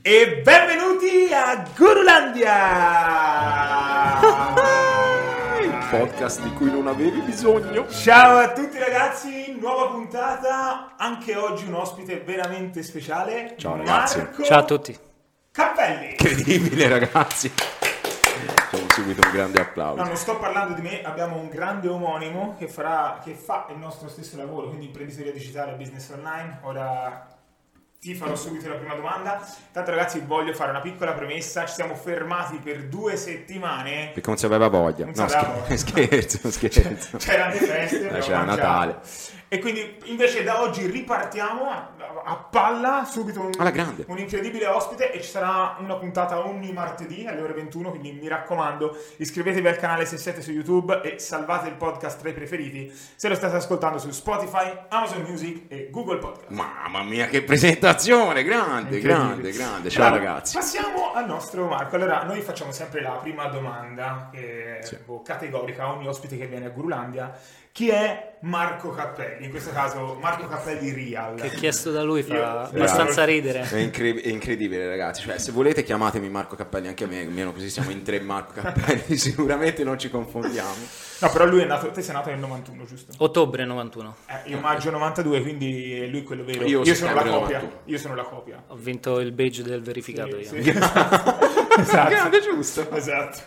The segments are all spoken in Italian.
E benvenuti a Gurulandia! Il podcast di cui non avevi bisogno. Ciao a tutti ragazzi, nuova puntata, anche oggi un ospite veramente speciale. Ciao, ragazzi. Marco Ciao a tutti. Cappelli. Incredibile, ragazzi. Facciamo subito un grande applauso. No, non sto parlando di me, abbiamo un grande omonimo che, farà, che fa il nostro stesso lavoro, quindi imprenditoria digitale e business online. Ora ti farò subito la prima domanda. Tanto ragazzi voglio fare una piccola premessa, ci siamo fermati per due settimane. Perché non si aveva voglia. Non No, scher- scherzo, scherzo. C'erano le feste, Eh, c'era. Natale. E quindi invece da oggi ripartiamo a, a palla, subito un, Alla grande. un incredibile ospite e ci sarà una puntata ogni martedì alle ore 21, quindi mi raccomando iscrivetevi al canale se siete su YouTube e salvate il podcast tra i preferiti se lo state ascoltando su Spotify, Amazon Music e Google Podcast. Mamma mia, che presentazione! Grande, grande, grande. Ciao, Allora, ragazzi. Passiamo al nostro Marco. Allora, noi facciamo sempre la prima domanda, che è Sì. tipo categorica a ogni ospite che viene a Gurulandia. Chi è Marco Cappelli? In questo caso Marco Cappelli Real. Che chiesto da lui fa Io- abbastanza ridere. È, incre- è incredibile, ragazzi. Cioè, se volete, chiamatemi Marco Cappelli anche a me, almeno così siamo in tre Marco Cappelli. Sicuramente non ci confondiamo. No, però lui è nato, te sei nato nel 91, giusto? Ottobre 91. Eh, io maggio 92, quindi lui è quello vero. Io Io, sono la copia. 91. Io sono la copia. Ho vinto il badge del verificato Sì, io. sì. esatto. Grande, giusto. Esatto.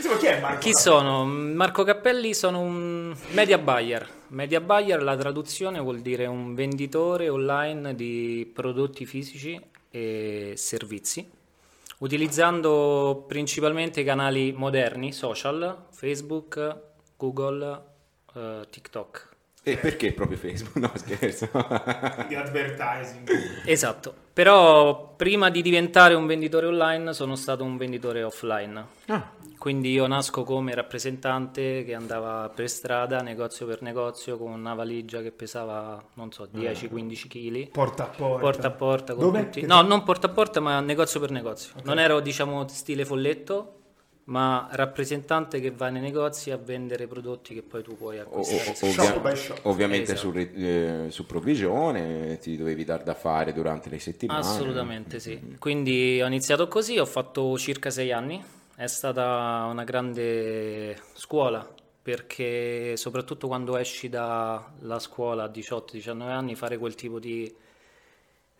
Insomma, chi è Marco? Chi Cappelli? sono? Marco Cappelli sono un media buyer. Media buyer, la traduzione vuol dire un venditore online di prodotti fisici e servizi, utilizzando principalmente i canali moderni, social, Facebook, Google, eh, TikTok. E perché proprio Facebook? No, scherzo. Di advertising. Esatto, però prima di diventare un venditore online sono stato un venditore offline. Ah. Quindi io nasco come rappresentante che andava per strada, negozio per negozio, con una valigia che pesava, non so, 10-15 kg. Porta a porta. Porta a porta con Dove? tutti. No, non porta a porta, ma negozio per negozio. Non ero, diciamo, stile folletto, ma rappresentante che va nei negozi a vendere prodotti che poi tu puoi acquistare. o- ovvia- Shop shop. ovviamente Esatto. su, re- eh, su provvisione ti dovevi dar da fare durante le settimane. Assolutamente sì. Quindi ho iniziato così, ho fatto circa sei anni. È stata una grande scuola perché soprattutto quando esci dalla scuola a 18-19 anni fare quel tipo di,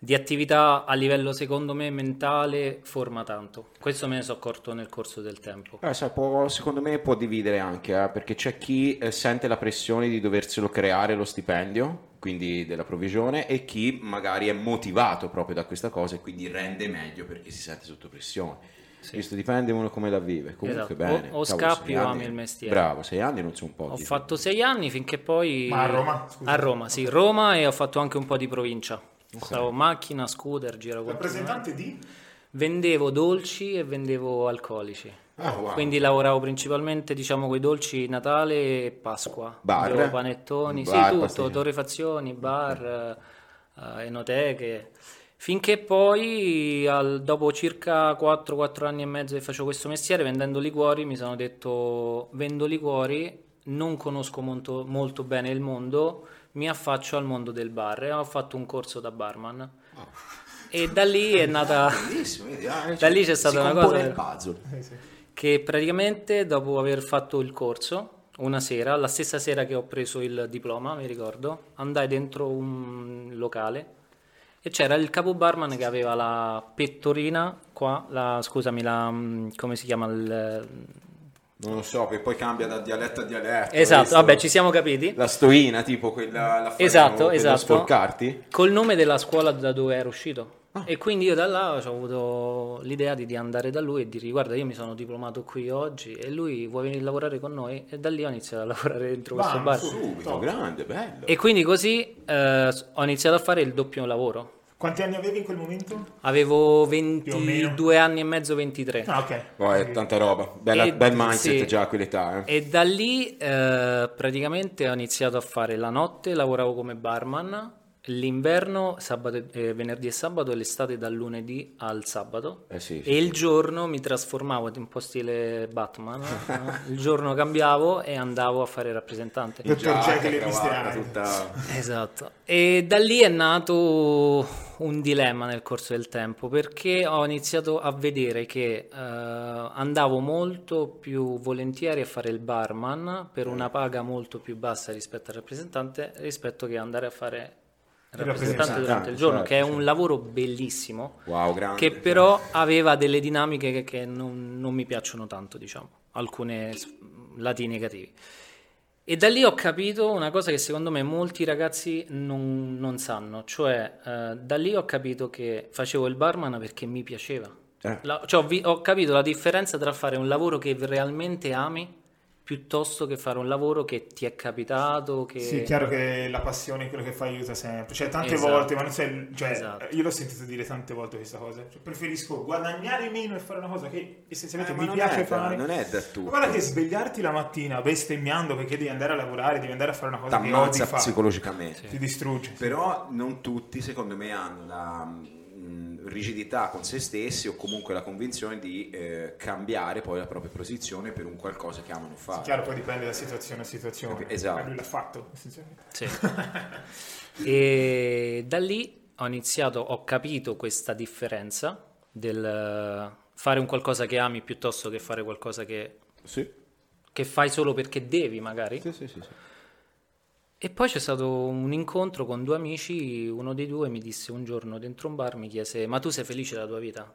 di attività a livello secondo me mentale forma tanto. Questo me ne sono accorto nel corso del tempo. Eh, sai, può- secondo me può dividere anche, eh, perché c'è chi eh, sente la pressione di doverselo creare lo stipendio, quindi della provvigione, e chi magari è motivato proprio da questa cosa e quindi rende meglio perché si sente sotto pressione. Questo dipende uno come la vive. Comunque Esatto. bene. O- o Cavolo, scappi o ami il mestiere. Bravo, sei anni non sono pochi. Ho fatto sei anni finché poi... Ma a Roma, scusa. A Roma, sì, Roma e ho fatto anche un po' di provincia. Stavo macchina, scooter, giravo Rappresentante di? Vendevo dolci e vendevo alcolici. Ah, wow. Quindi lavoravo principalmente, diciamo, con i dolci Natale e Pasqua. Bar? Vendevo panettoni, Bar, sì, tutto, pasticceria. torrefazioni, bar, eh, enoteche. Finché poi, al- dopo circa 4-4 anni e mezzo che faccio questo mestiere, vendendo liquori, mi sono detto, vendo liquori, non conosco molto, molto bene il mondo, mi affaccio al mondo del bar e ho fatto un corso da barman. E da lì è nata... Bellissimo, ah, Da lì c'è stata si una cosa- il puzzle. che praticamente dopo aver fatto il corso, una sera, la stessa sera che ho preso il diploma, mi ricordo, andai dentro un locale e c'era il capo barman che aveva la pettorina qua, la, scusami, la, mm, come si chiama? Il, Non lo so, che poi cambia da dialetto a dialetto. esatto, vabbè, ci siamo capiti. La stoina, tipo quella... La Esatto, per esatto. sporcarti? Col nome della scuola da dove ero uscito. Ah. E quindi io da là ho avuto l'idea di, di andare da lui e dirgli guarda io mi sono diplomato qui oggi e lui vuole venire a lavorare con noi e da lì ho iniziato a lavorare dentro questo Bam, bar. su. Subito, grande, bello. E quindi così eh, ho iniziato a fare il doppio lavoro Quanti anni avevi in quel momento? Avevo Più o meno. 22 anni e mezzo, 23. Ah, ok. Oh, è tanta roba. Bella- E- bel mindset sì. già a quell'età. eh. E da lì eh, praticamente ho iniziato a fare la notte, lavoravo come barman, l'inverno, sabato eh, venerdì e sabato, e l'estate dal lunedì al sabato. Eh sì, sì, e il giorno mi trasformavo un po' stile Batman, no? il giorno cambiavo e andavo a fare rappresentante. Dottor Jekyll e Mr. tutta... Esatto. E da lì è nato un dilemma nel corso del tempo perché ho iniziato a vedere che eh, andavo molto più volentieri a fare il barman per una paga molto più bassa rispetto al rappresentante rispetto che andare a fare il rappresentante durante il giorno, certo, che è certo. un lavoro bellissimo. Wow, grande. Che però aveva delle dinamiche che, che non, non mi piacciono tanto, diciamo, alcune lati negativi. E da lì ho capito una cosa che secondo me molti ragazzi non, non sanno, cioè eh, da lì ho capito che facevo il barman perché mi piaceva. Eh. La- cioè, ho, vi- ho capito la differenza tra fare un lavoro che realmente ami piuttosto che fare un lavoro che ti è capitato, che... Sì, è chiaro che la passione è quello che fa aiuta sempre. Cioè, tante Esatto. volte, ma non sai, cioè, Esatto. io l'ho sentito dire tante volte questa cosa. Cioè, preferisco guadagnare meno e fare una cosa che essenzialmente Eh, mi piace da- fare. non è da tutti. Ma guarda che svegliarti la mattina bestemmiando perché devi andare a lavorare, devi andare a fare una cosa che odi T'ammazza fare, psicologicamente. ti distrugge. Però non tutti, secondo me, hanno la mh, rigidità con se stessi o comunque la convinzione di eh, cambiare poi la propria posizione per un qualcosa che amano fare. Chiaro, poi dipende da situazione a situazione. Esatto. Ma Lui l'ha fatto, essenzialmente. Sì. e da lì ho iniziato, ho capito questa differenza del eh, fare un qualcosa che ami piuttosto che fare qualcosa che, Sì. che fai solo perché devi, magari. Sì, sì, sì, sì. E poi c'è stato un incontro con due amici, uno dei due mi disse un giorno dentro un bar, mi chiese, ma tu sei felice della tua vita?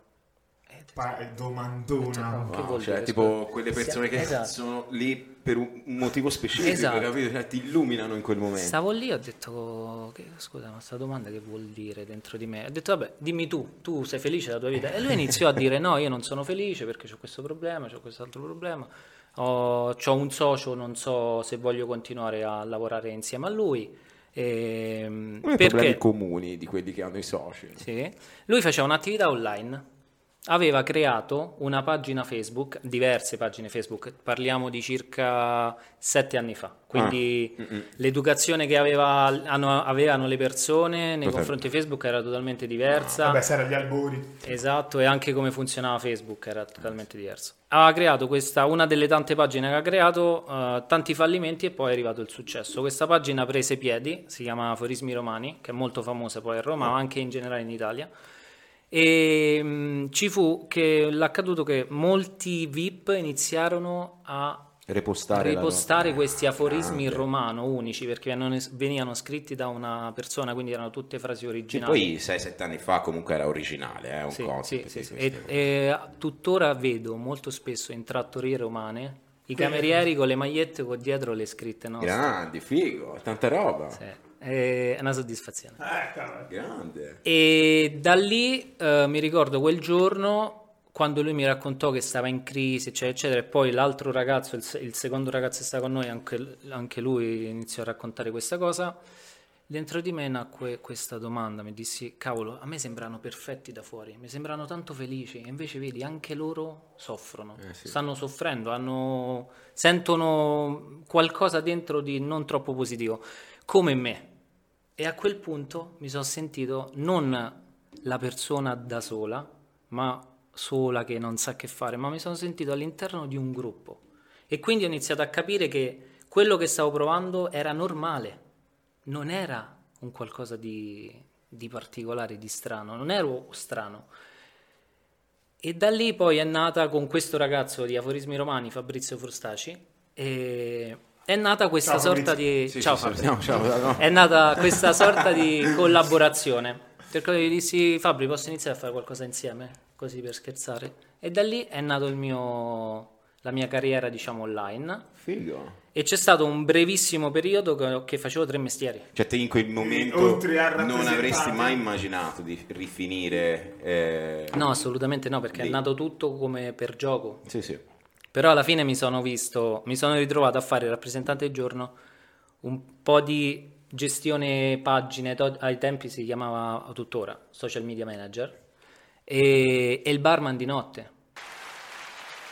Pa- domandona. Che Wow, vuol cioè, dire, tipo quelle persone che Esatto. sono lì per un motivo specifico, Esatto. capito? Cioè, ti illuminano in quel momento. Stavo lì ho detto, che- scusa, ma questa domanda che vuol dire dentro di me? Ho detto, vabbè, dimmi tu, tu sei felice della tua vita? E lui iniziò a dire, no, io non sono felice perché ho questo problema, ho quest'altro problema, ho, c'ho un socio, non so se voglio continuare a lavorare insieme a lui. Ehm, Uno perché? problemi comuni di quelli che hanno i social. Sì. Lui faceva un'attività online. Aveva creato una pagina Facebook, diverse pagine Facebook, parliamo di circa sette anni fa. Quindi Ah, l'educazione che aveva- hanno- avevano le persone nei confronti di Facebook era totalmente diversa. Vabbè, se era agli albori. Esatto, e anche come funzionava Facebook era totalmente diverso. Aveva creato questa, una delle tante pagine che ha creato, eh, tanti fallimenti e poi è arrivato il successo. Questa pagina prese piedi, si chiama Aforismi Romani, che è molto famosa poi a Roma, ma anche in generale in Italia. E mh, ci fu che l'accaduto che molti VIP iniziarono a Repostare, ripostare roba. questi aforismi in Grande. romano unici perché venivano, venivano scritti da una persona, quindi erano tutte frasi originali. poi 6-7 anni fa comunque era originale, eh, un Sì, concept sì, sì, E, e tuttora vedo molto spesso in trattorie romane i camerieri con le magliette con dietro le scritte nostre. Grandi, figo, tanta roba. Sì, è una soddisfazione. Cavolo. Grande. E da lì eh, mi ricordo quel giorno quando lui mi raccontò che stava in crisi, eccetera, eccetera, e poi l'altro ragazzo, il, il secondo ragazzo che stava con noi, anche, anche lui iniziò a raccontare questa cosa. Dentro di me nacque questa domanda, mi dissi, cavolo, a me sembrano perfetti da fuori, mi sembrano tanto felici, e invece vedi, anche loro soffrono, Eh, sì. stanno soffrendo, hanno- sentono qualcosa dentro di non troppo positivo, come me. E a quel punto mi sono sentito non la persona da sola, ma sola che non sa che fare, ma mi sono sentito all'interno di un gruppo. E quindi ho iniziato a capire che quello che stavo provando era normale, non era un qualcosa di, di particolare, di strano, non ero strano. E da lì poi è nata con questo ragazzo di Aforismi Romani, Fabrizio Frustaci, e è nata questa Ciao, sorta di... Sì, Ciao sì, Fabrizio. salutiamo, ciao, no. È nata questa sorta di collaborazione. Cui gli dissi, Fabri, posso iniziare a fare qualcosa insieme? Così per scherzare. E da lì è nato il mio, la mia carriera, diciamo, online. Figo. E c'è stato un brevissimo periodo che, che facevo tre mestieri. Cioè te in quel momento oltre a non avresti mai immaginato di rifinire... eh, No, assolutamente no, perché Lì. è nato tutto come per gioco. Sì, sì. Però alla fine mi sono visto, mi sono ritrovato a fare il rappresentante del giorno un po' di gestione pagine, to- ai tempi si chiamava tuttora social media manager, e, e il barman di notte.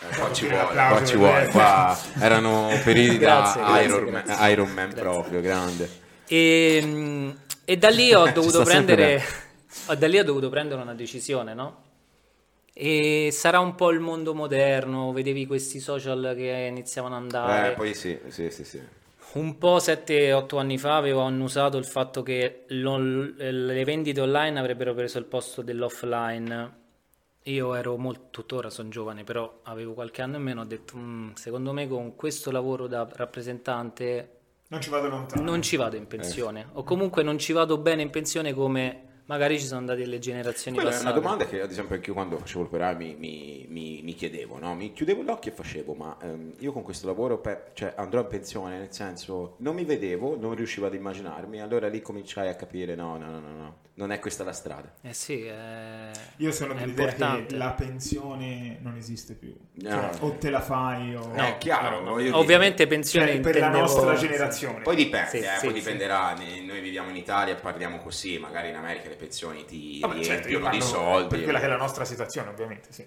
Eh, qua ci vuole, qua ci vuole, qua erano periodi da Grazie, Iron, grazie. Man, Iron Man Grazie. proprio, grande. E, mm, e da lì ho dovuto prendere da lì ho dovuto prendere una decisione, no? E sarà un po' il mondo moderno, vedevi questi social che iniziavano ad andare. Eh, poi sì, sì, sì, sì. Un po' 7-8 anni fa avevo annusato il fatto che le vendite online avrebbero preso il posto dell'offline. Io ero molto, tuttora sono giovane, però avevo qualche anno in meno, ho detto, "Mm, secondo me con questo lavoro da rappresentante Non ci vado lontano. non ci vado in pensione, o comunque non ci vado bene in pensione come magari ci sono andate le generazioni Quella è una passate. domanda che ad esempio anche io quando facevo il operaio mi, mi- mi- mi chiedevo, no? mi chiudevo gli occhi e facevo, ma ehm, io con questo lavoro per- cioè, andrò in pensione, nel senso non mi vedevo, non riuscivo ad immaginarmi, allora lì cominciai a capire no, no, no, no, no, non è questa la strada. Eh sì, è, Io sono dell'idea importante. che la pensione non esiste più. No. Cioè, o te la fai o... è chiaro, no? Io- Ovviamente pensione Cioè, per la nostra generazione. Poi dipende, Sì, eh, sì, poi sì. dipenderà, noi viviamo in Italia e parliamo così, magari in America le pensioni ti Vabbè, certo, io riempiono di parlo soldi. Per quella che è la nostra situazione, ovviamente, sì.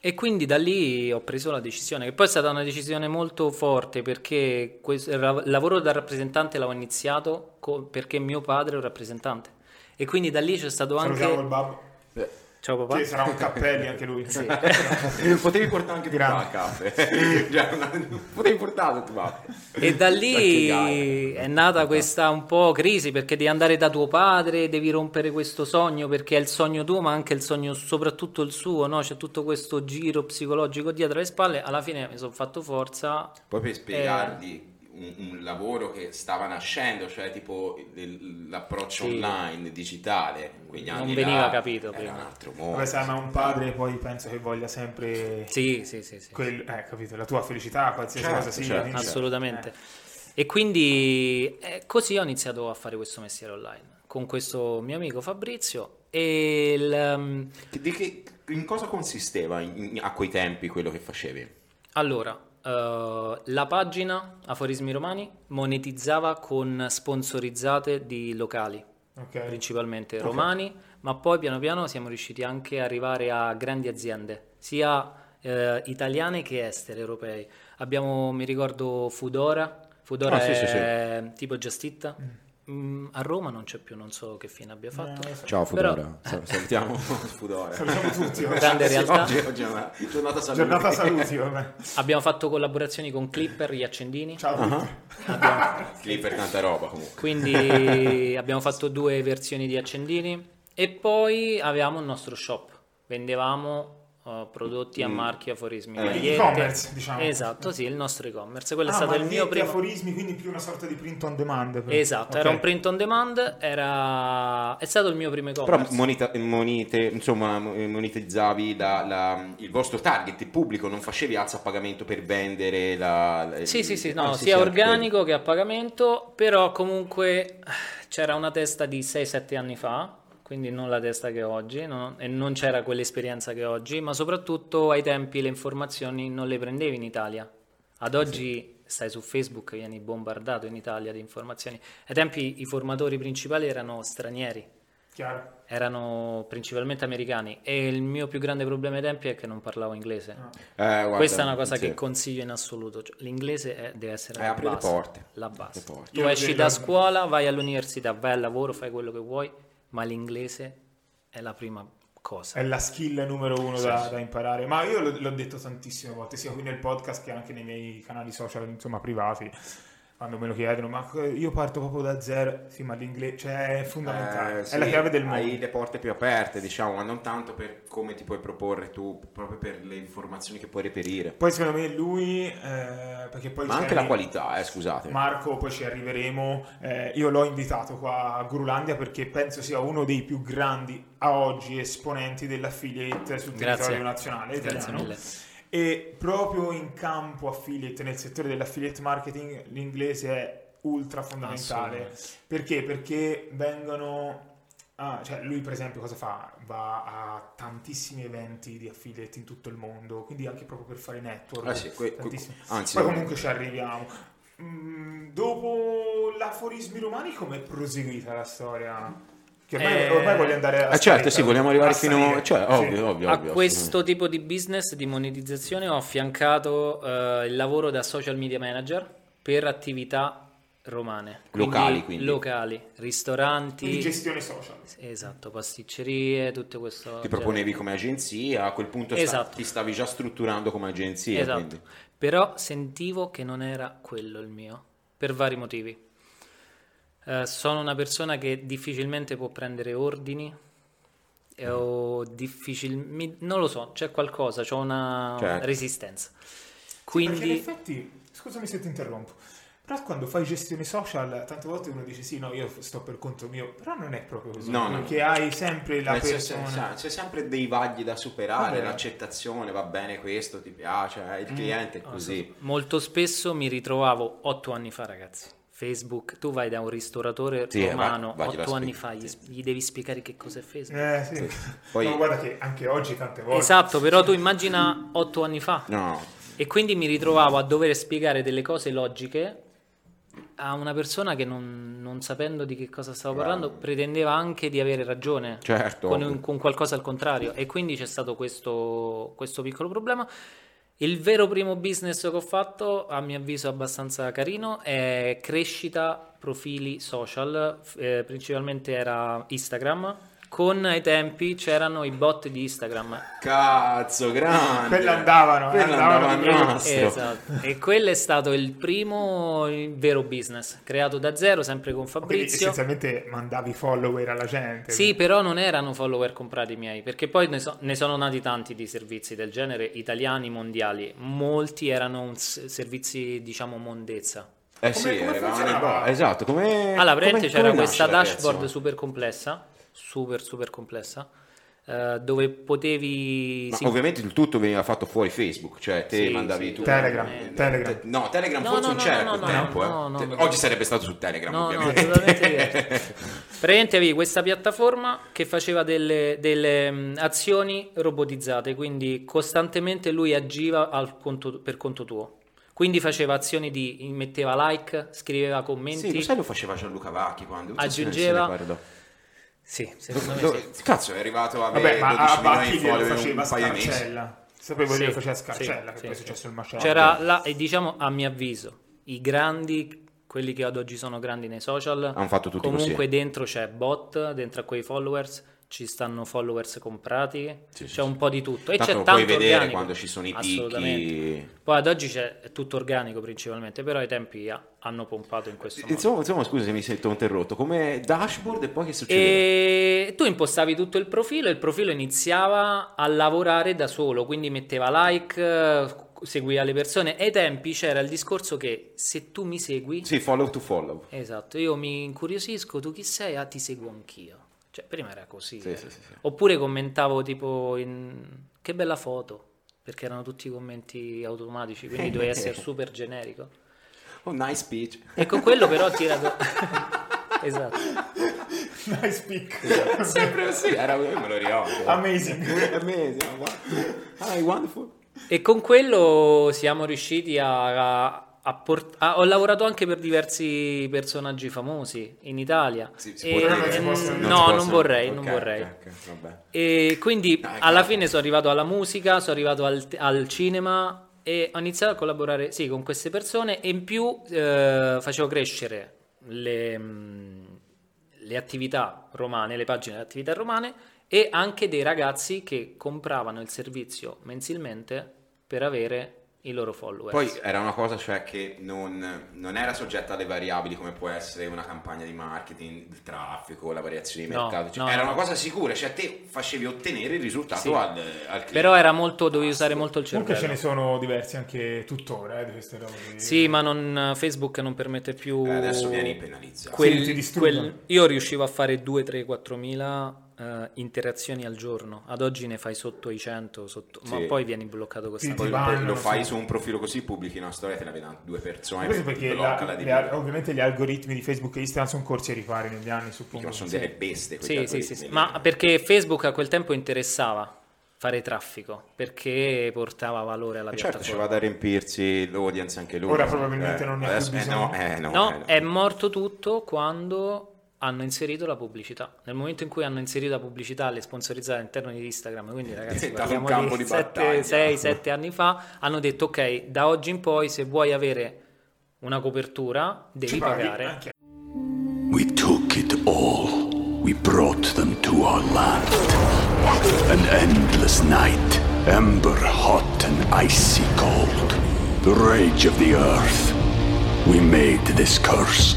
E quindi da lì ho preso la decisione, che poi è stata una decisione molto forte perché questo- il lavoro da rappresentante l'avevo iniziato co- perché mio padre è un rappresentante. E quindi da lì c'è stato Salutiamo il anche... babbo. Ciao papà. Che sarà un cappelli anche lui. Potevi portare anche tu Grande. a caffè. Potevi portarlo tu. E da lì è nata questa un po' crisi perché devi andare da tuo padre, devi rompere questo sogno perché è il sogno tuo ma anche il sogno soprattutto il suo, no? C'è tutto questo giro psicologico dietro le spalle, alla fine mi sono fatto forza. Poi per Eh. spiegargli un, un lavoro che stava nascendo, cioè tipo il- l'approccio Sì. online, digitale, quegli Non veniva là, capito era prima. un altro mondo. Vabbè, sai, ma un padre poi penso che voglia sempre Sì, sì, sì, sì. quel- eh, capito, la tua felicità, qualsiasi Certo, cosa sia. certo. quindi- Assolutamente. Eh. E quindi eh, così ho iniziato a fare questo mestiere online con questo mio amico Fabrizio e il, um, che- in cosa consisteva in- in- a quei tempi quello che facevi? allora eh, la pagina Aforismi Romani monetizzava con sponsorizzate di locali Ok. principalmente romani, ma poi piano piano siamo riusciti anche ad arrivare a grandi aziende, sia eh, italiane che estere, europei. Abbiamo, mi ricordo, Foodora, Foodora Ah, sì, sì, è tipo Just. Mm, a Roma non c'è più, non so che fine abbia fatto. Ciao Però- Fudora, Sal- salutiamo Fudora. Salutiamo tutti. Grande realtà. Oggi, oggi è una giornata saluti. Giornata saluti. Abbiamo fatto collaborazioni con Clipper, gli accendini. Ciao a tutti. Lì per tanta roba comunque. Quindi abbiamo fatto due versioni di accendini e poi avevamo il nostro shop. Vendevamo uh, prodotti a marchio aforismi, Eh, e-commerce, diciamo. Esatto, sì, il nostro e-commerce. Quello è Ah, stato il mio primo aforismi, quindi più una sorta di print on demand. per- Esatto, ok. era un print on demand, era... è stato il mio primo Però e-commerce. monita- monite- insomma, mo- monetizzavi la- la- il vostro target, il pubblico, non facevi alza a pagamento per vendere la... la- Sì, sì, sì, ah, no, sì, sia sì, organico che a pagamento, però comunque c'era una testa di 6-7 anni fa, quindi non la testa che ho oggi, no? e non c'era quell'esperienza che ho oggi, ma soprattutto ai tempi le informazioni non le prendevi in Italia. Ad oggi stai su Facebook, vieni bombardato in Italia di informazioni. Ai tempi i formatori principali erano stranieri, Chiaro. erano principalmente americani e il mio più grande problema ai tempi è che non parlavo inglese. Eh, guarda, Questa è una cosa sì. che consiglio in assoluto. Cioè, l'inglese è- deve essere Eh, la base. porte. La base. Le porte. Tu Io esci da scuola, vai all'università, vai al lavoro, fai quello che vuoi, ma l'inglese è la prima cosa. È la skill numero uno da, da imparare. Ma io l'ho, l'ho detto tantissime volte, sia qui nel podcast che anche nei miei canali social, insomma, privati. Quando me lo chiedono, ma io parto proprio da zero. Sì, ma l'inglese cioè, è fondamentale. Eh, sì, è la chiave del mondo. Hai le porte più aperte, diciamo, ma non tanto per come ti puoi proporre tu, proprio per le informazioni che puoi reperire. Poi secondo me lui, eh, perché poi Ma anche la qualità, eh, scusate. Marco, poi ci arriveremo. eh, io l'ho invitato qua a Gurulandia perché penso sia uno dei più grandi a oggi esponenti dell'affiliate sul Grazie. territorio nazionale Grazie italiano. mille. E proprio in campo affiliate, nel settore dell'affiliate marketing, l'inglese è ultra fondamentale. Perché? Perché vengono... ah, cioè lui per esempio cosa fa? Va a tantissimi eventi di affiliate in tutto il mondo, quindi anche proprio per fare network. Eh sì, que- que- tantissimi. anzi, Poi comunque ci arriviamo. mm, dopo l'aforismi romani come è proseguita la storia? Che ormai, Eh, ormai voglio andare a Eh, certo, sì, vogliamo arrivare fino... a Cioè, ovvio, ovvio, A ovvio, questo tipo di business di monetizzazione ho affiancato eh, il lavoro da social media manager per attività romane. Locali, quindi. Locali, ristoranti. Quindi gestione social. Esatto, pasticcerie, tutto questo. Ti proponevi come agenzia, a quel punto sta- Esatto. ti stavi già strutturando come agenzia. Esatto. quindi. Però sentivo che non era quello il mio, per vari motivi. Eh, sono una persona che difficilmente può prendere ordini. e O difficil- mi- non lo so, c'è qualcosa, c'ho una Certo. resistenza. Perché in Quindi effetti, scusami se ti interrompo, però quando fai gestione social, tante volte uno dice sì, no, io sto per conto mio, però non è proprio così, No, no. perché hai sempre la Eh, c'è, persona... c'è- c'è sempre dei vagli da superare, Vabbè. l'accettazione, va bene questo, ti piace, eh, il cliente è così. molto spesso mi ritrovavo otto anni fa, ragazzi. Facebook, tu vai da un ristoratore Sì, eh, romano va- otto anni fa, gli, sì. gli devi spiegare che cos'è Facebook. Eh sì, Poi- No, guarda che anche oggi tante volte... Esatto, però tu immagina otto anni fa. No, E quindi mi ritrovavo a dover spiegare delle cose logiche a una persona che non, non sapendo di che cosa stavo parlando pretendeva anche di avere ragione Certo, con, con qualcosa al contrario e quindi c'è stato questo, questo piccolo problema. Il vero primo business che ho fatto, a mio avviso abbastanza carino, è crescita profili social, eh, principalmente era Instagram. Con ai tempi c'erano i bot di Instagram. cazzo, grande. Quelle andavano, Quelle andavano andava di a più. nastro. Esatto. E quello è stato il primo il vero business creato da zero, sempre con Quindi Fabrizio. essenzialmente mandavi follower alla gente. Sì, però non erano follower comprati miei, perché poi ne, so- ne sono nati tanti di servizi del genere, italiani, mondiali. Molti erano servizi, diciamo, mondezza. Eh Come- sì, come arrivavano i funzionava? bo- Esatto, come... Allora, praticamente come- c'era questa dashboard super complessa, super super complessa, eh, dove potevi... Ma sì, ovviamente il tutto veniva fatto fuori Facebook, cioè te Sì, mandavi sì, tu... Telegram, Eh, Telegram. te- No, Telegram No, forse no, non no, c'era no, no, tempo. no, eh. no, Te- no. Oggi sarebbe stato su Telegram, No, no, ovviamente. diverso. Praticamente avevi questa piattaforma che faceva delle, delle, mh, azioni robotizzate, quindi costantemente lui agiva al conto- per conto tuo. Quindi faceva azioni di metteva like, scriveva commenti. Sì, lo sai lo faceva Gianluca Vacchi quando se ne- se ne Aggiungeva- guardò. Sì, secondo me Dove- sì. Cazzo, è arrivato a avere Vabbè, ma 12 a milioni Bacchi di glielo follower in faceva un paio di mesi. Scarcella. Sapevo Sì, glielo faceva sì, Scarcella, che sì, poi è sì. successo il macello. C'era là, e diciamo a mio avviso, i grandi, quelli che ad oggi sono grandi nei social, Hanno fatto tutti comunque così. dentro c'è bot, dentro a quei followers ci stanno followers comprati, Sì, sì, c'è un sì. po' di tutto. E Tanto c'è lo tanto puoi vedere organico. quando ci sono i picchi. Poi ad oggi c'è è tutto organico principalmente, però ai tempi ha- hanno pompato in questo modo. Insomma, insomma, scusa se mi sento interrotto. Come dashboard e poi che succede? E tu impostavi tutto il profilo e il profilo iniziava a lavorare da solo, quindi metteva like, eh, seguiva le persone. Ai tempi c'era il discorso che se tu mi segui, Sì, follow to follow. esatto, io mi incuriosisco, tu chi sei? Ah, ti seguo anch'io. Cioè, prima era così. Sì, eh. sì, sì, sì. Oppure commentavo tipo in... che bella foto, perché erano tutti commenti automatici, quindi dovevi essere super generico. Oh, nice speech. E con quello però ho tirato... esatto. Nice pick. Sempre così, era, me lo ricordo. Amazing. Amazing. Ah, wonderful. E con quello siamo riusciti a- a port- a- Ho lavorato anche per diversi personaggi famosi in Italia. Si E- può dire? non si possono- Non no, si non vorrei, non vorrei. ok, vabbè. E quindi Dai, alla fine sono arrivato alla musica, sono arrivato al, al cinema e ho iniziato a collaborare sì, con queste persone e in più eh, facevo crescere le, mh, le attività romane, le pagine delle attività romane e anche dei ragazzi che compravano il servizio mensilmente per avere i loro follower. Poi era una cosa cioè che non, non era soggetta alle variabili come può essere una campagna di marketing, il traffico, la variazione di No, mercato. cioè, no, era no. una cosa sicura, cioè te facevi ottenere il risultato Sì. al, al cliente. Però era molto, dovevi usare molto il cervello. Comunque ce ne sono diversi anche tuttora eh, di queste robe. Sì, ma non, Facebook non permette più. Eh, adesso vieni penalizzato. quel- Sì, quel- io riuscivo a fare 2, 3, 4 mila eh, interazioni al giorno. Ad oggi ne fai sotto i 100, sotto- ma Sì. poi vieni bloccato Poi costantemente. poi bannano, lo fai su un profilo così, pubblichi una storia e te la vedono due persone. Questo poi perché blocca la- la le- ovviamente gli algoritmi di Facebook e Instagram sono corsi a rifare negli anni, suppongo. sono Sì. delle bestie. quegli Sì, sì, sì, sì. Ma perché Facebook a quel tempo interessava. fare traffico perché portava valore alla E certo, ci piattaforma. vado a riempirsi l'audience anche lui. Ora probabilmente non ne ha più eh, no, eh, no, No, eh, no. è morto tutto quando hanno inserito la pubblicità. Nel momento in cui hanno inserito la pubblicità, le sponsorizzate all'interno di Instagram, quindi ragazzi parliamo di di battaglia. 6-7 anni fa, hanno detto ok, da oggi in poi se vuoi avere una copertura devi Ci pagare. anche. We took it all. We brought them to our land. An endless night, ember hot and icy cold. The rage of the earth. We made this curse.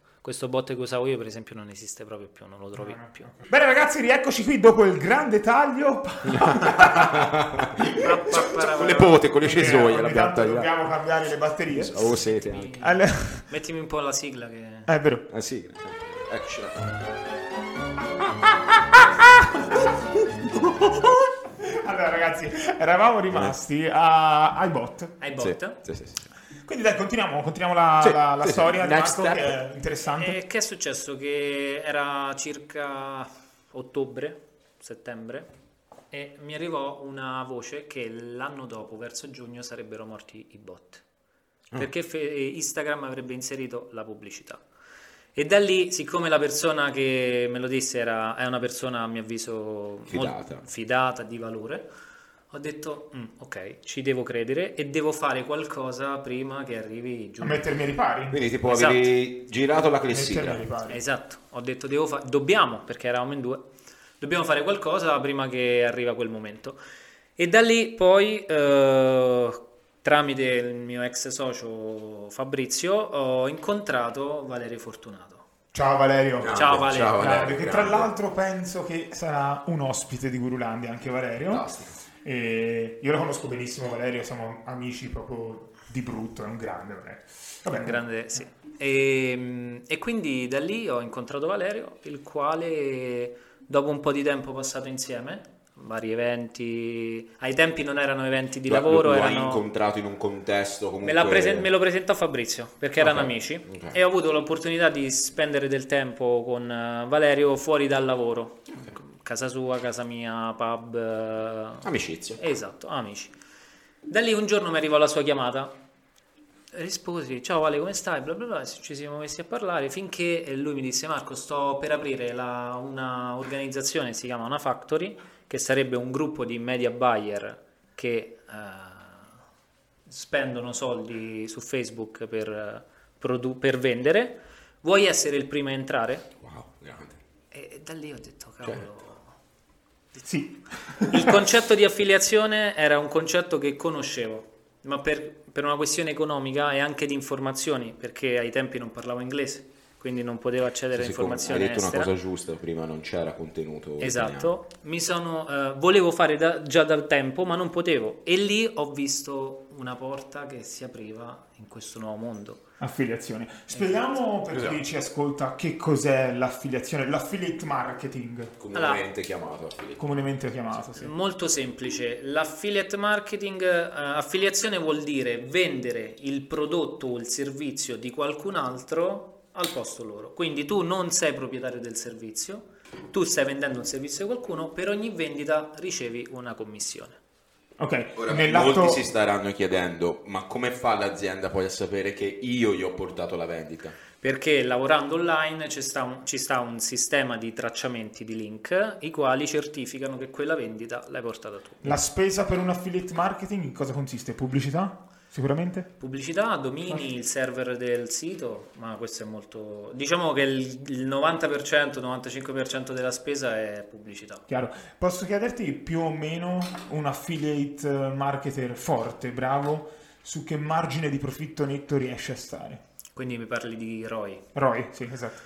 Questo bot che usavo io, per esempio, non esiste proprio più, non lo trovi più. Bene ragazzi, rieccoci qui dopo il grande taglio. Con le pote, con le cesoie l'abbiamo tanto tagliata. Dobbiamo cambiare le batterie. Oh, sete anche. Allora- Mettimi un po' la sigla che... È vero. Ah sì. Action. Allora ragazzi, eravamo rimasti a- ai bot. Ai Sì, bot. sì, sì, sì. Quindi dai, continuiamo, continuiamo la, Sì, la- la sì, storia di Marco, che step. è interessante. E che è successo? Che era circa ottobre, settembre, e mi arrivò una voce che l'anno dopo, verso giugno, sarebbero morti i bot. Perché fe- Instagram avrebbe inserito la pubblicità. E da lì, siccome la persona che me lo disse era, è una persona, a mio avviso, Fidata. fidata, di valore, ho detto, "Mm, ok, ci devo credere e devo fare qualcosa prima che arrivi A giugno. mettermi ai ripari. Quindi tipo Esatto. avevi girato la classifica. Esatto, ho detto devo fa- dobbiamo, perché eravamo in due, dobbiamo fare qualcosa prima che arriva quel momento. E da lì poi, eh, tramite il mio ex socio Fabrizio, ho incontrato Valerio Fortunato. Ciao Valerio. Ciao Valerio. ciao, Grande, Valerio, che tra grande. l'altro penso che sarà un ospite di Gurulandia anche Valerio. Fantastico. E io lo conosco benissimo Valerio, siamo amici proprio di brutto, è un grande Valerio. Vabbè, Grande, sì. E, e quindi da lì ho incontrato Valerio, il quale dopo un po' di tempo passato insieme, vari eventi, ai tempi non erano eventi di Lo- lavoro, lo hai erano... incontrato in un contesto comunque... Me, l'ha prese- me lo presentò Fabrizio perché erano Ok, amici ok. e ho avuto l'opportunità di spendere del tempo con eh, Valerio fuori dal lavoro, casa sua, casa mia, pub. eh, Amicizia. Esatto, amici. Da lì un giorno mi arrivò la sua chiamata. Risposi, ciao Vale, come stai? Bla bla bla, ci siamo messi a parlare finché lui mi disse: Marco, sto per aprire la- una organizzazione, si chiama Una Factory, che sarebbe un gruppo di media buyer che eh, spendono soldi su Facebook per, eh, produ- per vendere. Vuoi essere il primo a entrare? Wow, grande. E da lì ho detto, cavolo. Sì. Il concetto di affiliazione era un concetto che conoscevo, ma per, per una questione economica e anche di informazioni, perché ai tempi non parlavo inglese, quindi non potevo accedere a Sì, sì, come informazioni hai detto estere. una cosa giusta, prima non c'era contenuto Esatto, mi sono, eh, volevo fare da- già dal tempo, ma non potevo. E lì ho visto una porta che si apriva in questo nuovo mondo. Affiliazione. Spieghiamo per Esatto. chi ci ascolta che cos'è l'affiliazione, l'affiliate marketing, comunemente chiamato affiliate. comunemente chiamato. Sì. Molto semplice, l'affiliate marketing, eh, affiliazione vuol dire vendere il prodotto o il servizio di qualcun altro al posto loro. Quindi tu non sei proprietario del servizio, tu stai vendendo un servizio a qualcuno, per ogni vendita ricevi una commissione. Ok, Ora, nell'atto... molti si staranno chiedendo, ma come fa l'azienda poi a sapere che io gli ho portato la vendita? Perché lavorando online ci sta, un, ci sta un sistema di tracciamenti di link, i quali certificano che quella vendita l'hai portata tu. La spesa per un affiliate marketing in cosa consiste? Pubblicità? Sicuramente? Pubblicità, domini, il server del sito, ma questo è molto... Diciamo che il, il 90%, 95% della spesa è pubblicità. Chiaro. Posso chiederti più o meno un affiliate eh, marketer forte, bravo, su che margine di profitto netto riesce a stare? Quindi mi parli di ROI. ROI, sì, esatto.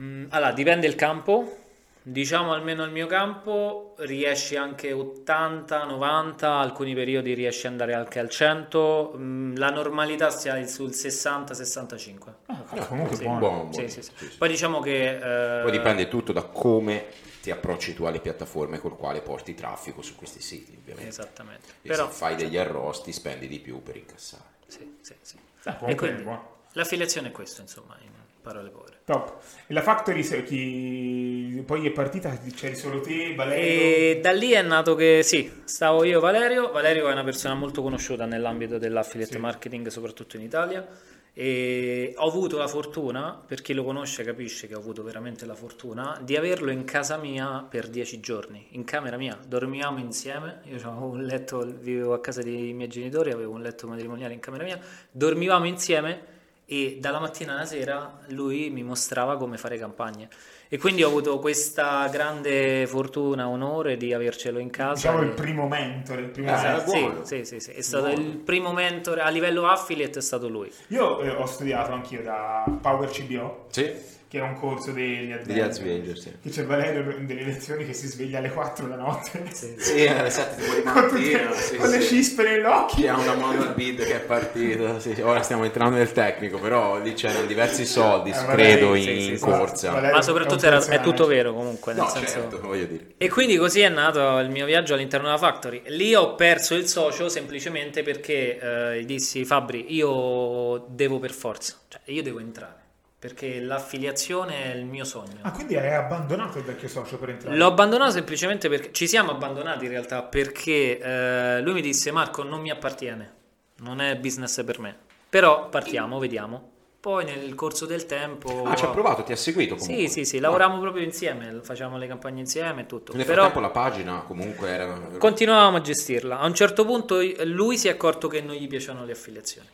Mm, allora, dipende il campo. Diciamo almeno il mio campo riesci anche 80, 90, alcuni periodi riesci ad andare anche al 100. Mm, la normalità sia sul 60, 65. Ah, comunque Sì, buono. buono. Sì, sì, sì. Sì, sì. Poi diciamo che eh, Poi dipende tutto da come ti approcci tu alle piattaforme col quale porti traffico su questi siti, ovviamente. Esattamente. E Però se fai degli arrosti spendi di più per incassare. sì, sì, sì. Ah, E comunque quindi è buono. l'affiliazione è questo, insomma, in parole povere. Top. E la Factory, chi... poi è partita, c'eri solo te, Valerio. E da lì è nato che sì, stavo io Valerio. Valerio è una persona molto conosciuta nell'ambito dell'affiliate Sì. marketing, soprattutto in Italia. E ho avuto la fortuna, per chi lo conosce capisce che ho avuto veramente la fortuna, di averlo in casa mia per dieci giorni, in camera mia. Dormivamo insieme, io avevo un letto, vivevo a casa dei miei genitori, avevo un letto matrimoniale in camera mia, dormivamo insieme e dalla mattina alla sera lui mi mostrava come fare campagne. E quindi ho avuto questa grande fortuna, onore di avercelo in casa. Diciamo il e- primo mentore, il primo esatto. sì, buono. sì, sì, sì, è stato il primo mentore a livello affiliate è stato lui. Io eh, ho studiato anch'io da Power CBO, Sì, che è un corso degli degli Adventures, sì. Che c'è Valerio delle lezioni che si sveglia alle 4 la notte. Sì, alle 7 di Con, tutte- mattina, sì, con le sì. cispe negli occhi. Chi ha una manual bid che è partita, sì, sì. ora stiamo entrando nel tecnico, però lì c'erano diversi soldi, Eh, credo, in sì, sì, sì. corsa. Valerio Ma è soprattutto un era- è tutto vero comunque, nel No, senso... certo, voglio dire. E quindi così è nato il mio viaggio all'interno della Factory. Lì ho perso il socio semplicemente perché eh, gli dissi Fabri, io devo per forza, cioè io devo entrare, perché l'affiliazione è il mio sogno. Ah, quindi hai abbandonato il vecchio socio per entrare? L'ho abbandonato semplicemente perché ci siamo abbandonati in realtà perché eh, lui mi disse Marco non mi appartiene, non è business per me, però partiamo, vediamo. Poi nel corso del tempo... Ah, ci ha provato, ti ha seguito comunque. Sì, sì, sì, lavoravamo proprio insieme, facevamo le campagne insieme e tutto. Nel Però frattempo la pagina comunque era... continuavamo a gestirla. A un certo punto lui si è accorto che non gli piacevano le affiliazioni.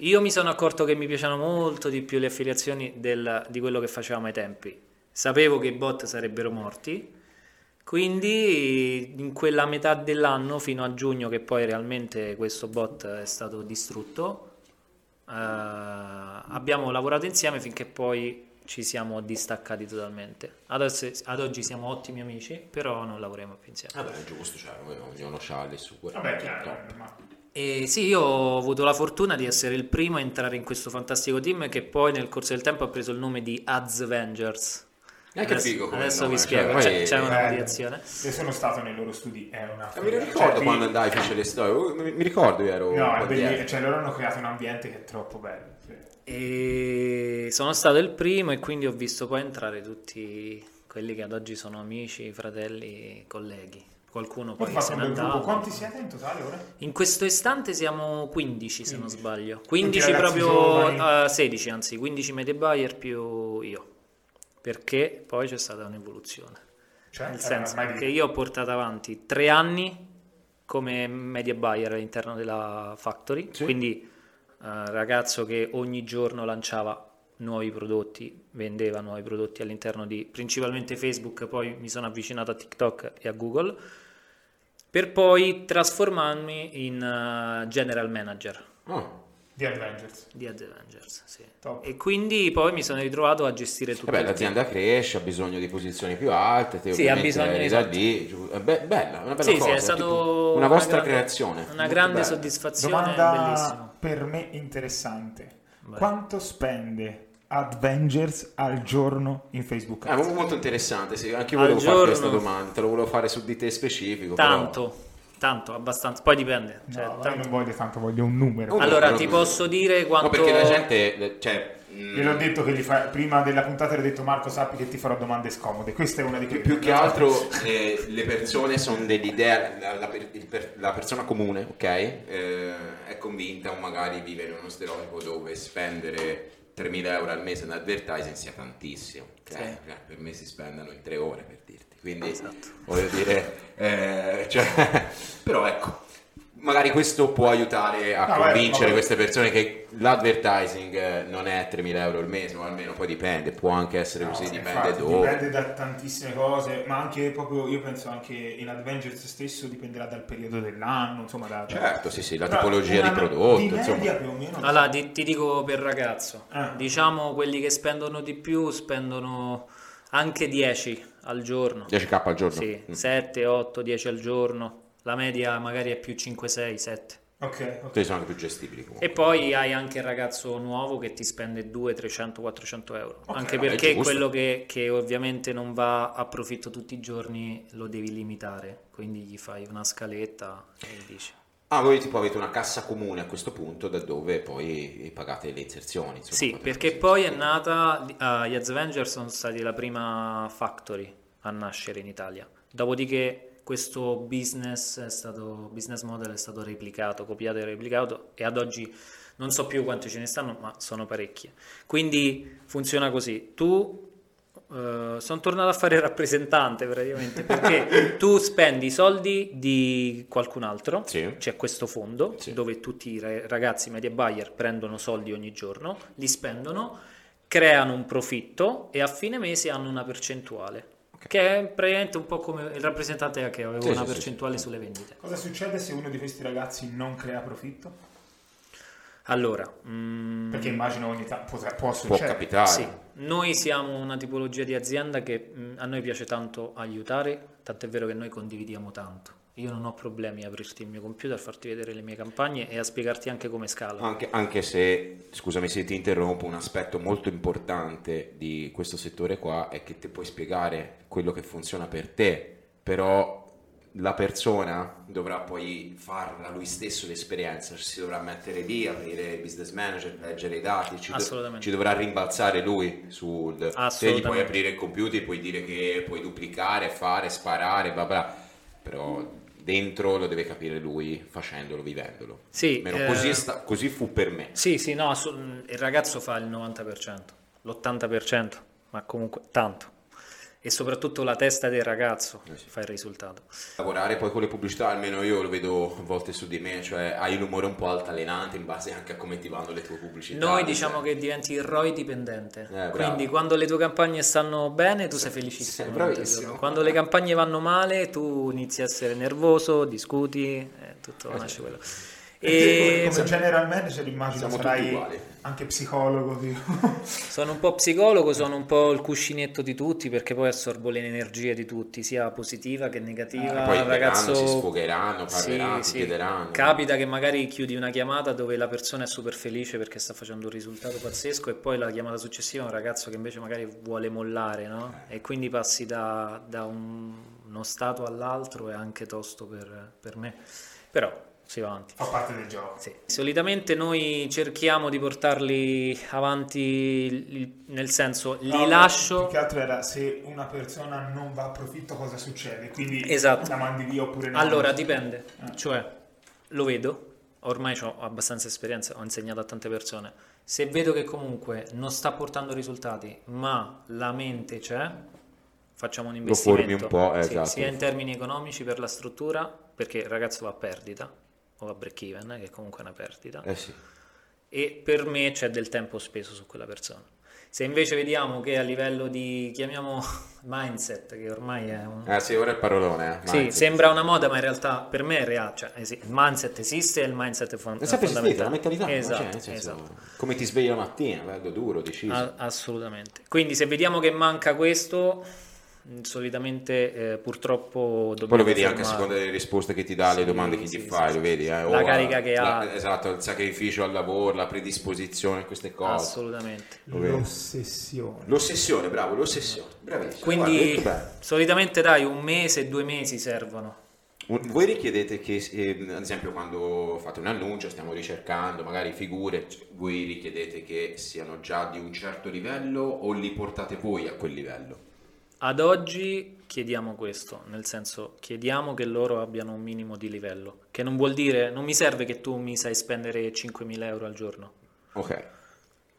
Io mi sono accorto che mi piacevano molto di più le affiliazioni del- di quello che facevamo ai tempi. Sapevo che i bot sarebbero morti, quindi in quella metà dell'anno fino a giugno che poi realmente questo bot è stato distrutto, eh, abbiamo lavorato insieme finché poi ci siamo distaccati totalmente. Adesso, ad oggi siamo ottimi amici, però non lavoriamo più insieme. Vabbè, è giusto, cioè, ognuno ha le sue. Vabbè, chiaro. Ma... E sì, io ho avuto la fortuna di essere il primo a entrare in questo fantastico team che poi nel corso del tempo ha preso il nome di Avengers. Eh, che adesso figo come adesso nome, vi cioè, spiego, poi- c'è, c'è una Bello. variazione. Io sono stato nei loro studi, è una Eh, mi ricordo Cioè, quando ti- andai, fece le storie, uh, mi mi ricordo io ero... No, è belli- cioè loro hanno creato un ambiente che è troppo bello. E sono stato il primo e quindi ho visto poi entrare tutti quelli che ad oggi sono amici, fratelli, colleghi. Qualcuno Poi se n'è andato. Quanti siete in totale ora? In questo istante siamo 15 se non 15. sbaglio. Tutti 15 ragazzi proprio giovani. eh, 16 anzi, 15 media buyer più io. Perché poi c'è stata un'evoluzione. Cioè, Nel senso che io ho portato avanti tre anni come media buyer all'interno della factory, Sì. quindi eh, ragazzo che ogni giorno lanciava nuovi prodotti, vendeva nuovi prodotti all'interno di principalmente Facebook, poi mi sono avvicinato a TikTok e a Google, per poi trasformarmi in eh, general manager Oh. di Avengers. di Avengers. sì. Top. E quindi poi mi sono ritrovato a gestire tutto. Vabbè, il l'azienda cresce, ha bisogno di posizioni più alte, te Sì, ha bisogno, da esatto. è be- bella, una bella Sì, sì, cosa, è stato una una vostra grande- creazione. Una grande bella. soddisfazione, Domanda per me interessante. Quanto spende Avengers al giorno in Facebook Eh, Ads? molto molto interessante, sì. anche io volevo fare questa domanda, te lo volevo fare su di te specifico. però- Tanto, tanto, abbastanza. Poi dipende. cioè, No, tanto- non voglio tanto, voglio un numero. Un Allora, numero, ti un posso dire No, quanto... perché la gente, cioè... mm, Gliel'ho detto che gli fa... prima della puntata gli ho detto Marco sappi che ti farò domande scomode. Questa è una di quelle. Più che altro eh, le persone sono dell'idea, la, la la persona comune, ok? Eh, è convinta o magari vive in uno stereotipo dove spendere 3.000 euro al mese in advertising sia tantissimo. ok? Sì. Eh, per me si spendono in tre ore per dirti. Quindi Esatto. voglio dire, eh, cioè, però ecco. Magari questo può aiutare a beh, convincere vabbè. queste persone che l'advertising eh, non è 3.000 euro al mese, o almeno poi dipende, può anche essere No, così, sì, dipende infatti, dove. Dipende da tantissime cose, ma anche proprio io penso anche in Avengers stesso dipenderà dal periodo dell'anno, insomma, da, da- Certo, sì, sì, la Però tipologia di prodotto, Di insomma. media più o meno. Allora, ti, ti dico per ragazzo. Ah. Diciamo quelli che spendono di più spendono anche 10 al giorno. 10k al giorno. Sì, Mm. 7, 8, 10 al giorno. La media magari è più 5, 6, 7. Ok, ok. Sono anche più gestibili comunque. E poi hai anche il ragazzo nuovo che ti spende 200, 300, 400 euro. Ok, anche vabbè, perché quello che, che ovviamente non va a profitto tutti i giorni lo devi limitare. Quindi gli fai una scaletta e gli dici. Ah, voi tipo avete una cassa comune a questo punto da dove poi pagate le inserzioni. insomma, Sì, perché poi è nata, uh, gli Avengers sono stati la prima factory a nascere in Italia. Dopodiché questo business, è stato, business model è stato replicato, copiato e replicato e ad oggi non so più quante ce ne stanno, ma sono parecchie. Quindi funziona così. Tu eh, sono tornato a fare rappresentante praticamente perché tu spendi i soldi di qualcun altro, Sì. c'è questo fondo Sì. dove tutti i ra- ragazzi media buyer prendono soldi ogni giorno, li spendono, creano un profitto e a fine mese hanno una percentuale. Che è praticamente un po' come il rappresentante che aveva Sì, una sì, sì, percentuale sulle vendite. Cosa succede se uno di questi ragazzi non crea profitto? Allora, mm, Perché immagino ogni tanto potrà, può Può succedere. capitare. Sì, noi siamo una tipologia di azienda che mh, a noi piace tanto aiutare, tant'è vero che noi condividiamo tanto. Io non ho problemi a aprirti il mio computer, a farti vedere le mie campagne e a spiegarti anche come scala. Anche, anche se, scusami se ti interrompo, un aspetto molto importante di questo settore qua è che ti puoi spiegare quello che funziona per te, però la persona dovrà poi farla lui stesso l'esperienza, si dovrà mettere lì, aprire il business manager, leggere i dati, ci, do- Assolutamente. ci dovrà rimbalzare lui sul... Se gli puoi aprire il computer, puoi dire che puoi duplicare, fare, sparare, bla bla, però dentro lo deve capire lui facendolo, vivendolo. Sì, Almeno eh, così, sta- così fu per me. Sì, sì, no, il ragazzo fa il 90%, l'80%, ma comunque tanto. E soprattutto la testa del ragazzo Eh sì. fa il risultato. Lavorare poi con le pubblicità, almeno io lo vedo a volte su di me, cioè hai l'umore un po' altalenante in base anche a come ti vanno le tue pubblicità. Noi diciamo che diventi il ROI dipendente, Eh, quindi quando le tue campagne stanno bene tu sei felicissimo. Sei bravissimo. Quando le campagne vanno male tu inizi a essere nervoso, discuti, e tutto nasce quello. E E come general manager immagino sarai anche psicologo. tipo. sono un po' psicologo, sono un po' il cuscinetto di tutti perché poi assorbo le energie di tutti, sia positiva che negativa. poi il ragazzo si sfogheranno, Sì, parleranno, sì. chiederanno. Capita che magari chiudi una chiamata dove la persona è super felice perché sta facendo un risultato pazzesco e poi la chiamata successiva è un ragazzo che invece magari vuole mollare, no? E quindi passi da, da un- uno stato all'altro è anche tosto per, per me. Però si va avanti. Fa parte del gioco. Sì. Solitamente noi cerchiamo di portarli avanti nel senso li No, lascio Più che altro era se una persona non va a profitto cosa succede. Quindi Esatto. la mandi via oppure no. Allora dipende, Ah. cioè lo vedo, ormai ho abbastanza esperienza, ho insegnato a tante persone. Se vedo che comunque non sta portando risultati, ma la mente c'è, facciamo un Lo formi investimento. un po', eh, Sì, esatto. sia in termini economici per la struttura, perché il ragazzo va a perdita o a break even, che comunque è una perdita Eh sì. e per me c'è del tempo speso su quella persona. Se invece vediamo che a livello di, chiamiamo mindset, che ormai è un... Eh sì, ora è parolone. Eh. Sì, sembra una moda, ma in realtà per me è reale. Cioè, esi- il mindset esiste e il mindset è, fon- È sempre esistita, la fondamentale. mentalità. Esatto, cioè, esatto. Come ti svegli la mattina, bello duro, deciso. A- assolutamente. Quindi se vediamo che manca questo, solitamente eh, purtroppo dobbiamo Poi lo vedi anche a fermare. seconda delle risposte che ti dà, le Sì, domande che sì, ti sì, fai, sì, lo vedi. Eh? La carica che la- ha. Esatto, il sacrificio al lavoro, la predisposizione, queste cose. Assolutamente. L'ossessione. L'ossessione, bravo, l'ossessione. Bravissimo. Quindi Guarda, solitamente dai un mese, due mesi servono. Voi richiedete che, eh, ad esempio, quando fate un annuncio, stiamo ricercando magari figure, cioè, voi richiedete che siano già di un certo livello o li portate voi a quel livello? Ad oggi chiediamo questo, nel senso chiediamo che loro abbiano un minimo di livello, che non vuol dire non mi serve che tu mi sai spendere 5.000 euro al giorno, Ok.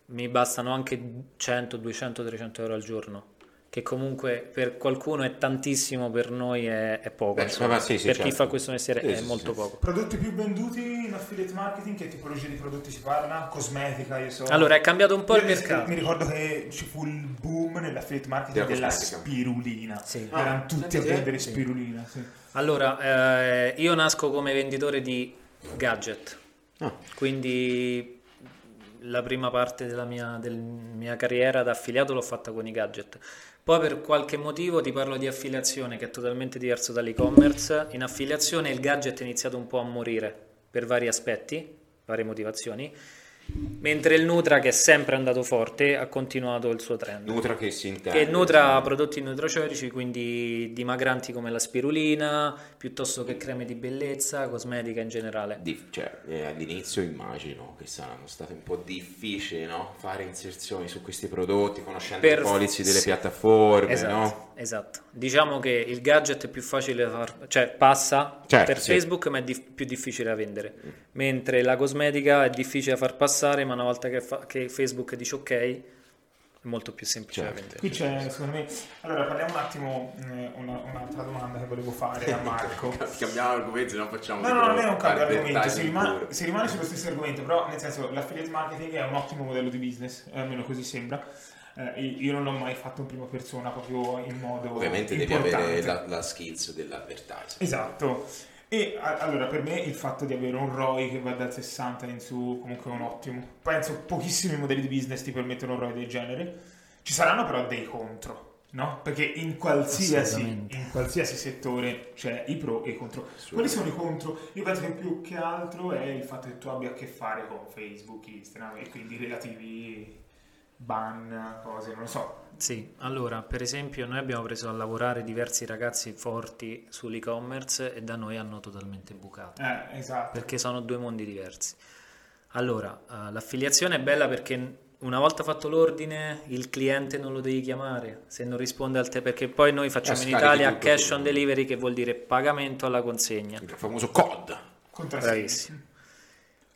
mi bastano anche 100, 200, 300 euro al giorno, che comunque per qualcuno è tantissimo, per noi è, è poco, Beh, sì, sì, per chi certo. fa questo mestiere Sì, è sì, molto sì. poco. Prodotti più venduti in affiliate marketing, che tipologia di prodotti si parla? Cosmetica, io so. Allora è cambiato un po' il Io mi- mercato. Mi ricordo che ci fu il boom nell'affiliate marketing Della della, spirulina. Sì. Erano Ah, tutti sì, a vendere Sì. spirulina. Sì. Allora, eh, io nasco come venditore di gadget, Ah. quindi la prima parte della mia, del- mia carriera da affiliato l'ho fatta con i gadget. Poi per qualche motivo ti parlo di affiliazione che è totalmente diverso dall'e-commerce. In affiliazione il gadget è iniziato un po' a morire per vari aspetti, varie motivazioni, mentre il Nutra che è sempre andato forte ha continuato il suo trend. Nutra che si intende. Che nutra prodotti nutraceutici, quindi dimagranti come la spirulina, piuttosto che creme di bellezza, cosmetica in generale. Di- cioè, eh, all'inizio immagino che saranno state un po' difficili no? fare inserzioni su questi prodotti, conoscendo Per- i policy delle sì. piattaforme, Esatto, no? Esatto. Diciamo che il gadget è più facile da far, cioè passa Certo, per sì. Facebook, ma è dif- più difficile da vendere. Mentre la cosmetica è difficile da far passare, ma una volta che, fa- che Facebook dice ok, è molto più semplice Certo. da vendere. Qui c'è, secondo me... Allora, parliamo un attimo, eh, una- un'altra domanda che volevo fare a Marco. Cambiamo argomento, se no facciamo No, no, non è un cambio argomento, si rimane, si rimane sullo stesso argomento, però nel senso l'affiliate marketing è un ottimo modello di business, eh, almeno così sembra. Eh, io non l'ho mai fatto in prima persona, proprio in modo Ovviamente devi importante. avere la, la skills dell'advertising. Esatto. E a- allora per me il fatto di avere un ROI che va dal 60 in su comunque è un ottimo. Penso pochissimi modelli di business ti permettono un ROI del genere. Ci saranno però dei contro, no? Perché in qualsiasi, in qualsiasi settore c'è i pro e i contro. Quali sono i contro? Io penso che più che altro è il fatto che tu abbia a che fare con Facebook, Instagram e quindi relativi ban, cose, non lo so. Sì, allora, per esempio, noi abbiamo preso a lavorare diversi ragazzi forti sull'e-commerce e da noi hanno totalmente bucato. Eh, esatto. perché sono due mondi diversi. Allora, eh, l'affiliazione è bella perché una volta fatto l'ordine il cliente non lo devi chiamare se non risponde al te perché poi noi facciamo Eh, in Italia tutto cash on delivery che vuol dire pagamento alla consegna. Il famoso COD. Bravissimo.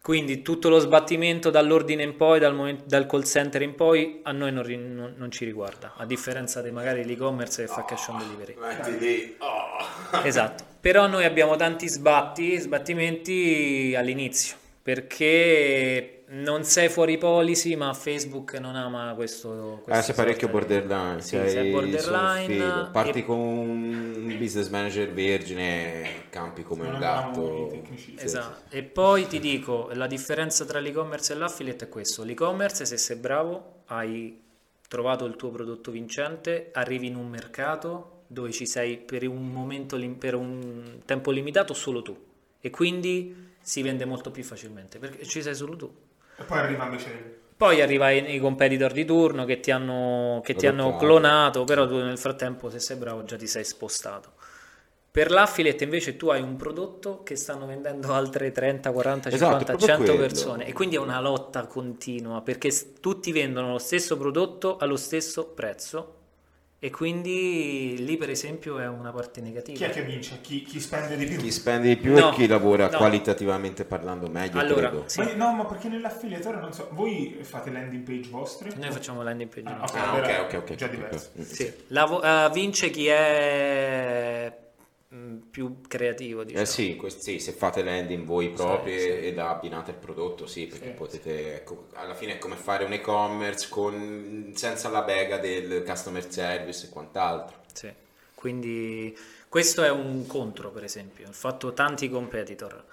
Quindi tutto lo sbattimento dall'ordine in poi, dal, momento- dal call center in poi, a noi non, ri- non- non ci riguarda, a differenza di magari l'e-commerce che fa cash on delivery. Metti lì. Oh. Esatto, però noi abbiamo tanti sbatti, sbattimenti all'inizio, perché non sei fuori policy, ma Facebook non ama questo. Eh, questo sei parecchio di- borderline, Sì, sei, sei borderline. Parti e- con un business manager vergine, campi come Non un gatto. i tecnici. Sì, Esatto. E poi ti dico, la differenza tra l'e-commerce e l'affiliate è questo. L'e-commerce, se sei bravo, hai trovato il tuo prodotto vincente, arrivi in un mercato dove ci sei per un momento, per un tempo limitato solo tu. E quindi si vende molto più facilmente, perché ci sei solo tu. E poi arriva invece Poi arriva i, i competitor di turno che ti hanno, che ti hanno clonato, però tu nel frattempo, se sei bravo, già ti sei spostato. Per l'affiliate invece tu hai un prodotto che stanno vendendo altre 30, 40, Esatto, 50, proprio 100 quello. persone e quindi è una lotta continua perché tutti vendono lo stesso prodotto allo stesso prezzo e quindi lì per esempio è una parte chi negativa. è che vince? Chi, chi spende di più? Chi spende di più No, e chi lavora no. qualitativamente parlando meglio, Allora, credo. sì. Ma- no, ma perché nell'affiliatore non so, voi fate landing page vostre? Noi facciamo landing page. Ah, no. ok, Ah, ok, ok, ok. Già ok. diverso. Mm. Sì, la vo- eh, vince chi è più creativo, diciamo. Eh sì, quest- sì, se fate landing voi propri sì. ed abbinate il prodotto, sì, perché Sì. potete, ecco, alla fine è come fare un e-commerce con, senza la bega del customer service e quant'altro. Sì. Quindi questo è un contro, per esempio, il fatto tanti competitor.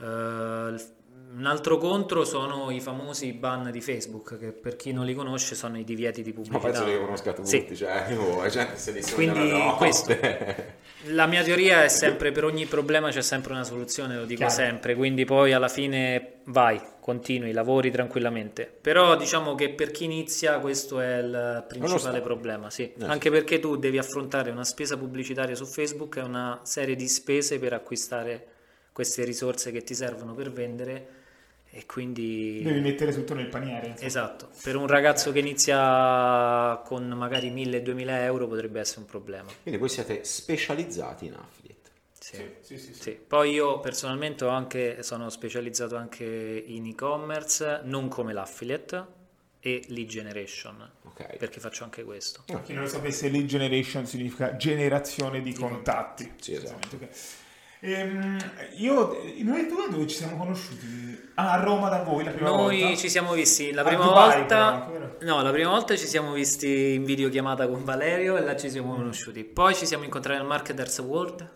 Il- un altro contro sono i famosi ban di Facebook, che per chi non li conosce sono i divieti di Ma pubblicità. penso che li conosca tutti, Sì. cioè, oh, gente se li Quindi notte. questo. La mia teoria è sempre per ogni problema c'è sempre una soluzione, lo dico Chiaro. sempre, quindi poi alla fine vai, continui, lavori tranquillamente. Però diciamo che per chi inizia questo è il principale problema, sì. Eh, Anche perché tu devi affrontare una spesa pubblicitaria su Facebook e una serie di spese per acquistare queste risorse che ti servono per vendere e quindi... Devi mettere tutto nel paniere. insomma. Esatto, per un ragazzo che inizia con magari 1000-2000 euro potrebbe essere un problema. Quindi voi siete specializzati in affiliate. Sì. Sì, sì, sì, sì. Sì. Poi io personalmente ho anche, sono specializzato anche in e-commerce, non come l'affiliate e lead generation, Ok. perché faccio anche questo. Per chi non lo sapesse, lead generation significa generazione di contatti. Sì, esatto. Ok. Ehm, io, noi due dove ci siamo conosciuti? Ah, a Roma da voi la prima Noi volta? ci siamo visti la A prima Dubai, volta. però? No, la prima volta ci siamo visti in videochiamata con Valerio e là ci siamo conosciuti. Poi ci siamo incontrati al Marketers World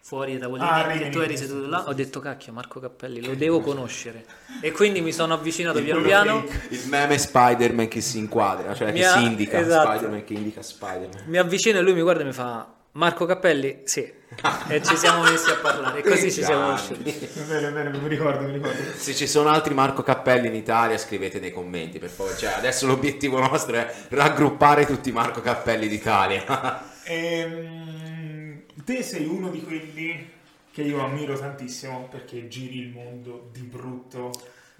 fuori da tavolini Ah, che Rimini, tu eri seduto là. Ho detto cacchio, Marco Cappelli, lo devo conoscere. E quindi mi sono avvicinato piano piano. Il meme Spider-Man che si inquadra, cioè Mi che ha- si indica, esatto. Spider-Man che indica Spider-Man. Mi avvicino e lui mi guarda e mi fa: Marco Cappelli, sì, e ci siamo messi a parlare, e così ci siamo usciti. Bene, bene, mi ricordo, mi ricordo. Se ci sono altri Marco Cappelli in Italia, scrivete nei commenti, per favore. Cioè, adesso l'obiettivo nostro è raggruppare tutti i Marco Cappelli d'Italia. Ehm, te sei uno di quelli che io ammiro tantissimo perché giri il mondo di brutto.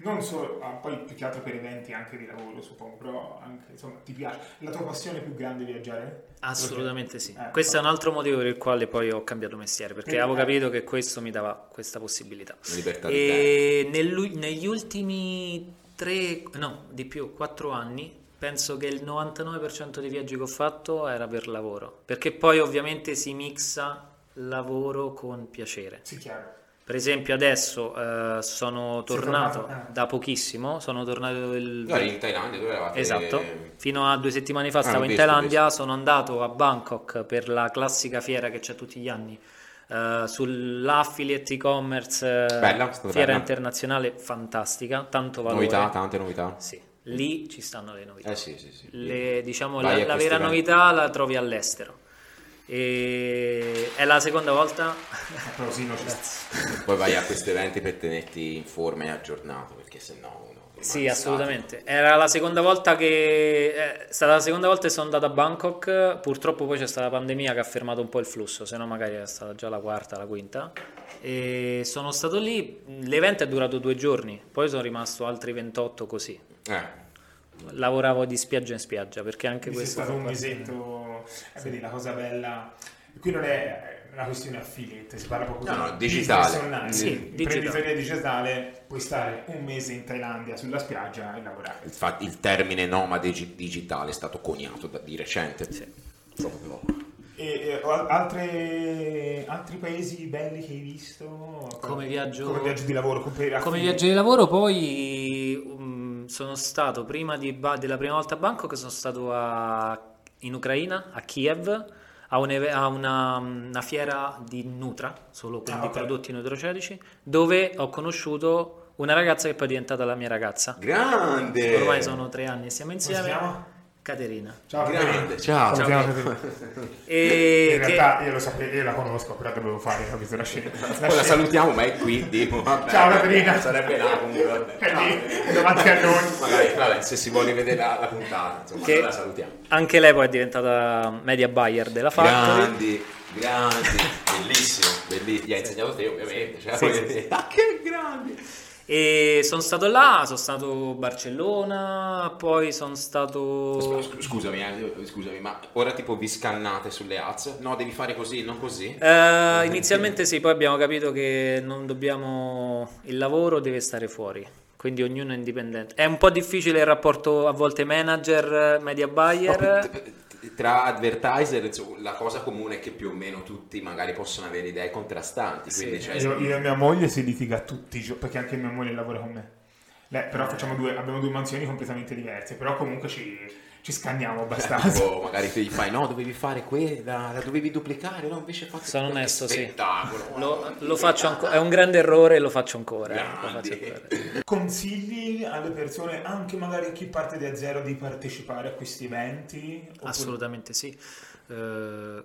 Non solo, ah, poi più che altro per eventi anche di lavoro, suppongo, però anche, insomma, ti piace. La tua passione più grande è viaggiare? Assolutamente sì. Eh, Questo è un altro motivo per il quale poi ho cambiato mestiere, perché Eh, avevo eh. capito che questo mi dava questa possibilità. Libertà di E nellu- negli ultimi tre, no, di più, quattro anni, penso che il 99% dei viaggi che ho fatto era per lavoro, perché poi ovviamente si mixa lavoro con piacere. Sì, chiaro. Per esempio adesso eh, sono tornato da pochissimo, sono tornato il... Eri in Thailandia, dove eravate? Esatto, fino a due settimane fa Ah, stavo in visto, Thailandia, sono andato a Bangkok per la classica fiera che c'è tutti gli anni, eh, sull'affiliate e-commerce, eh, Bella, fiera bella. internazionale fantastica, tanto valore. Novità, tante novità. Sì, lì ci stanno le novità. Eh sì, sì, sì. Le- diciamo, Vai la, la vera novità la trovi all'estero. E è la seconda volta Però sì, no, c'è- Poi vai a questi eventi per tenerti in forma e aggiornato, perché sennò uno... Sì, assolutamente. Era la seconda volta che è stata la seconda volta che sono andato a Bangkok. Purtroppo poi c'è stata la pandemia che ha fermato un po' il flusso, se no magari era stata già la quarta, la quinta. E sono stato lì. L'evento è durato due giorni, poi sono rimasto altri 28 così. Eh, Lavoravo di spiaggia in spiaggia perché anche sei questo stato un fa Eh, vedi, la cosa bella. Qui non è una questione affiliate, si parla proprio No, di no, digitale. online. Sì, imprenditoria digitale. Puoi stare un mese in Thailandia sulla spiaggia e lavorare. infatti il termine nomade gi- digitale è stato coniato da, di recente. Proprio. E, e, altre- altri paesi belli che hai visto? Come viaggio- Come viaggio di lavoro? Come, Come viaggio di lavoro poi um, sono stato prima di Ba- della prima volta a Bangkok sono stato a- in Ucraina, a Kiev, a, un eve- a una, una fiera di Nutra, solo quindi Ah, ok. prodotti nutraceutica, dove ho conosciuto una ragazza che poi è diventata la mia ragazza. Grande! Ormai sono tre anni e siamo insieme. Caterina. Ciao, Grande, ciao. Ciao. Caterina. E In che- realtà io lo sapevo, io la conosco, però dovevo fare capito, la scena. Poi la scena- salutiamo, ma è qui. Dico, vabbè, Ciao, Caterina. Sarebbe là comunque. vabbè. È lì, Ciao. davanti a noi. Magari, vabbè, se si vuole vedere la, la puntata, insomma, Che- la salutiamo. Anche lei poi è diventata media buyer della Factory. Grandi, grandi, bellissimo, bellissimo. Gli hai insegnato te ovviamente, cioè, Sì, sì, ah, che grandi. E sono stato là, sono stato a Barcellona, poi sono stato... Sc- Scusami, eh, scusami, ma ora tipo vi scannate sulle ads? No, devi fare così, non così? Eh, inizialmente sì, poi abbiamo capito che non dobbiamo... il lavoro deve stare fuori, quindi ognuno è indipendente. È un po' difficile il rapporto a volte manager, media buyer. No, tra advertiser insomma, la cosa comune è che più o meno tutti magari possono avere idee contrastanti quindi cioè, Io, io e mia moglie si litiga tutti i giorni, perché anche mia moglie lavora con me. Lei- però facciamo due, abbiamo due mansioni completamente diverse, però comunque ci, ci scanniamo abbastanza. tipo, magari ti fai no dovevi fare quella la dovevi duplicare no invece fate Sono onesto, sì. spettacolo Lo, lo faccio ancora, è un grande errore e lo faccio ancora. eh, lo faccio ancora. Consigli alle persone, anche magari a chi parte da zero, di partecipare a questi eventi? Oppure- Assolutamente sì. Eh,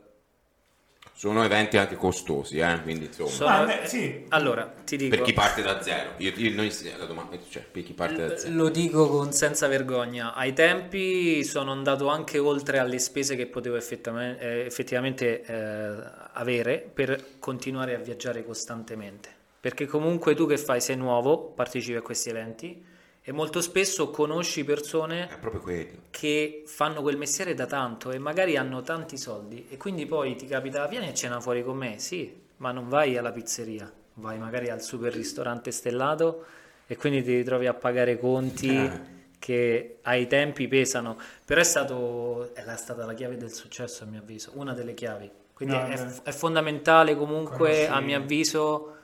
sono eventi anche costosi eh, quindi insomma sono- Ah, sì. Allora, ti dico... per chi parte da zero io, io noi la domanda cioè per chi parte da zero Lo dico con senza vergogna. Ai tempi sono andato anche oltre alle spese che potevo effettivamente, eh, effettivamente, eh, avere per continuare a viaggiare costantemente. Perché comunque tu che fai sei nuovo, partecipi a questi eventi e molto spesso conosci persone è proprio quello. che fanno quel mestiere da tanto e magari hanno tanti soldi e quindi poi ti capita vieni a cena fuori con me, sì, ma non vai alla pizzeria, vai magari al super ristorante stellato e quindi ti ritrovi a pagare conti Eh. che ai tempi pesano, però è, stato, è stata la chiave del successo a mio avviso, una delle chiavi, quindi No, è, è fondamentale comunque Conosci- a mio avviso,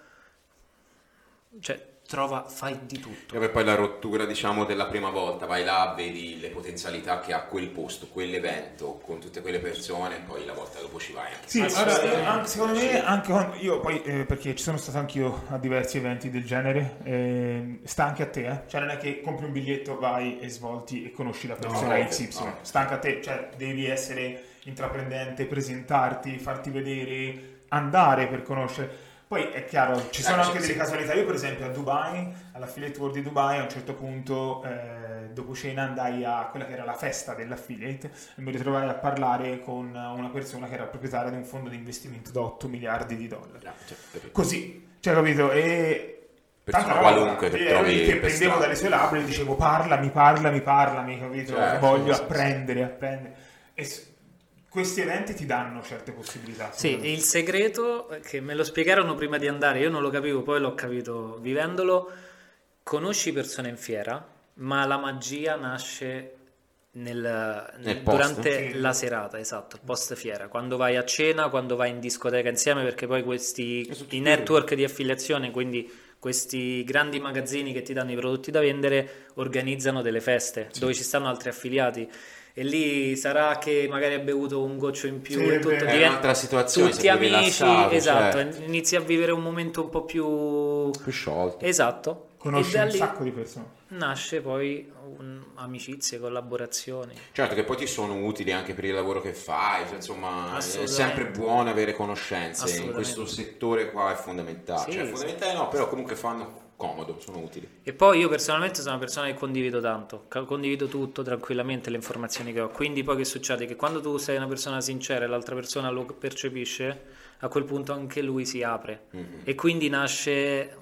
cioè trova, fai di tutto. E poi la rottura, diciamo, della prima volta, vai là, vedi le potenzialità che ha quel posto, quell'evento, con tutte quelle persone, e poi la volta dopo ci vai anche. Sì, allora, eh, anche- secondo me, anche quando- io poi, eh, perché ci sono stato anch'io a diversi eventi del genere, eh, sta anche a te, eh? cioè non è che compri un biglietto, vai e svolti e conosci la persona No, XY, no. sta anche a te, cioè devi essere intraprendente, presentarti, farti vedere, andare per conoscere. Poi è chiaro, ci sono Eh, anche delle casualità. Io, per esempio, a Dubai, all'affiliate world di Dubai, a un certo punto, eh, dopo cena, andai a quella che era la festa dell'affiliate e mi ritrovai a parlare con una persona che era proprietaria di un fondo di investimento da 8 miliardi di dollari. Cioè, capito? Così, cioè, capito? E Persona tanta roba, qualunque che trovi che prendevo dalle sue labbra e dicevo parlami, parlami, parlami, capito? Certo, Voglio apprendere, apprendere. E questi eventi ti danno certe possibilità. Sì, me. il segreto che me lo spiegarono prima di andare, io non lo capivo, poi l'ho capito vivendolo. Conosci persone in fiera, ma la magia nasce nel- Nel durante Sì. la serata, esatto, il post fiera, quando vai a cena, quando vai in discoteca insieme, perché poi questi i network di affiliazione, quindi questi grandi magazzini che ti danno i prodotti da vendere, organizzano delle feste dove ci stanno altri affiliati. E lì sarà che magari hai bevuto un goccio in più Sì, e tutto. È diventa- un'altra situazione, tutti amici, esatto, certo. inizi a vivere un momento un po' più Più sciolto. esatto. Conosci un sacco di persone. nasce poi un- amicizie, collaborazioni. Certo che poi ti sono utili anche per il lavoro che fai, cioè, insomma è sempre buono avere conoscenze, in questo settore qua è fondamentale, Sì, cioè sì. fondamentale no, però comunque fanno comodo, sono utili. E poi io personalmente sono una persona che condivido tanto, condivido tutto tranquillamente le informazioni che ho. Quindi poi che succede? Che quando tu sei una persona sincera e l'altra persona lo percepisce, a quel punto anche lui si apre. Mhm. E quindi nasce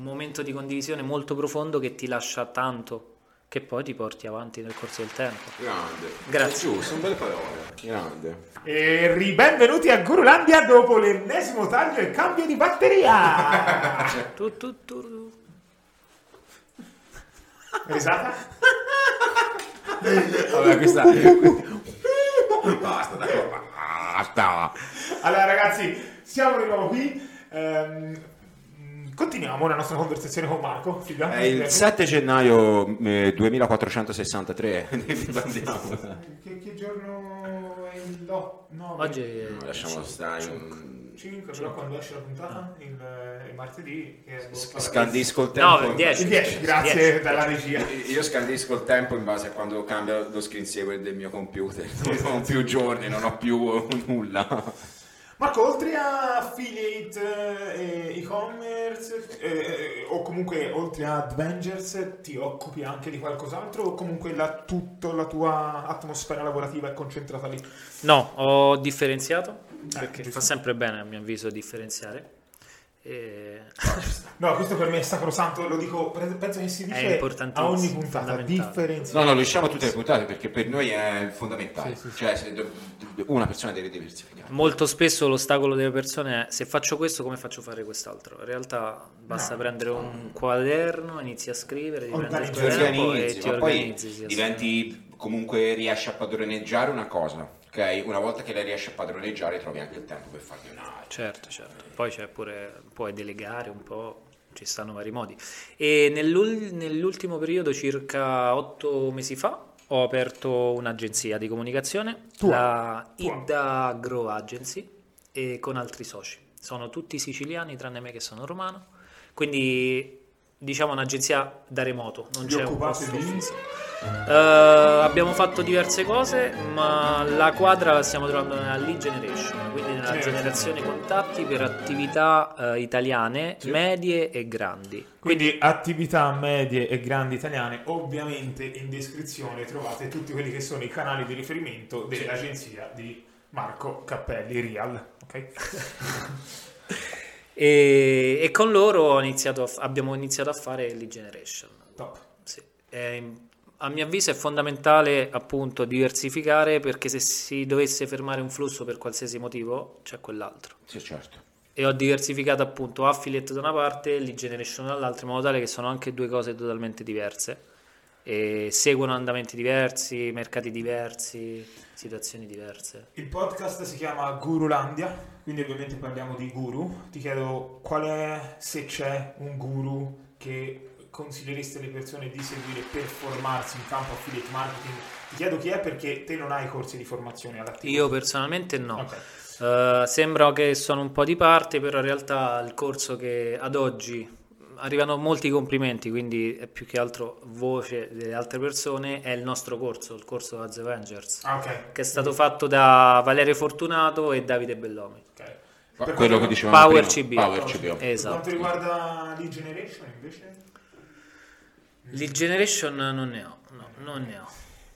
un momento di condivisione molto profondo che ti lascia tanto, che poi ti porti avanti nel corso del tempo. Grande. Grazie. È giusto, sono belle parole. Grande. E ribenvenuti a Gurulandia dopo l'ennesimo taglio e cambio di batteria. Tu, tu, tu, tu. Risata? Vabbè, questa Basta, dai, basta. Allora ragazzi, siamo di nuovo qui. Ehm, continuiamo la nostra conversazione con Marco. Figa. È il 7 gennaio eh, 2463. Andiamo. Che, che giorno è il lo- no, Oggi è Lasciamo stare. un- 5, però quando esce la puntata il, il martedì che è Scandisco il No, tempo. il 10. il 10, grazie 10. dalla regia. Io scandisco il tempo in base a quando cambia lo screensaver del mio computer. Non ho più giorni, non ho più nulla. Marco, oltre a affiliate eh, e e-commerce eh, o comunque oltre a Avengers ti occupi anche di qualcos'altro o comunque la, tutta la tua atmosfera lavorativa è concentrata lì? No, ho differenziato perché giusto. fa sempre bene a mio avviso differenziare. E... No, questo per me è sacrosanto, lo dico, penso che si dice a ogni puntata, differenziare. No, no, lo diciamo a tutte le puntate perché per noi è fondamentale. Cioè, se do- una persona deve diversificare. Molto spesso l'ostacolo delle persone è se faccio questo come faccio a fare quest'altro. In realtà basta No. prendere un quaderno, inizi a scrivere, ti prendi il Organizzi. Ti e organizzi, ti ma poi organizzi. sì, diventi comunque riesci a padroneggiare una cosa, ok? Una volta che la riesci a padroneggiare trovi anche il tempo per farne un'altra. Certo, certo. Poi c'è pure, puoi delegare un po', ci stanno vari modi. E nell'ul- nell'ultimo periodo, circa otto mesi fa, ho aperto un'agenzia di comunicazione, Tua. la Tua. Ida Agro Agency, e con altri soci. Sono tutti siciliani, tranne me che sono romano. Quindi diciamo un'agenzia da remoto, non Vi c'è un posto di? fisso. Eh, abbiamo fatto diverse cose, ma la quadra la stiamo trovando nella lead generation, quindi nella Certo. generazione contatti per attività eh, italiane medie e grandi. Quindi attività medie e grandi italiane, ovviamente in descrizione trovate tutti quelli che sono i canali di riferimento dell'agenzia di Marco Cappelli Real. Ok? E, e con loro ho iniziato abbiamo iniziato a fare lead generation. Top. Sì. È- a mio avviso è fondamentale appunto diversificare perché se si dovesse fermare un flusso per qualsiasi motivo c'è quell'altro. Sì, certo. E ho diversificato appunto affiliate da una parte e lead generation dall'altra in modo tale che sono anche due cose totalmente diverse e seguono andamenti diversi, mercati diversi, situazioni diverse. Il podcast si chiama Gurulandia, quindi ovviamente parliamo di guru. Ti chiedo qual è, se c'è un guru che consigliereste alle persone di seguire per formarsi in campo affiliate marketing. Ti chiedo chi è perché te non hai corsi di formazione all'attivo. Io personalmente no. Ok. Eh, sembra che sono un po' di parte, però in realtà il corso che ad oggi arrivano molti complimenti, quindi è più che altro voce delle altre persone, è il nostro corso, il corso Az Avengers, Ah, ok. che è stato fatto da Valerio Fortunato e Davide Bellomi. ok. Ma Per quello quanto- che dicevamo Power prima, CB. Power CB. Per quanto Esatto. riguarda Lead Generation invece? Lead Generation non ne ho, no, non ne ho.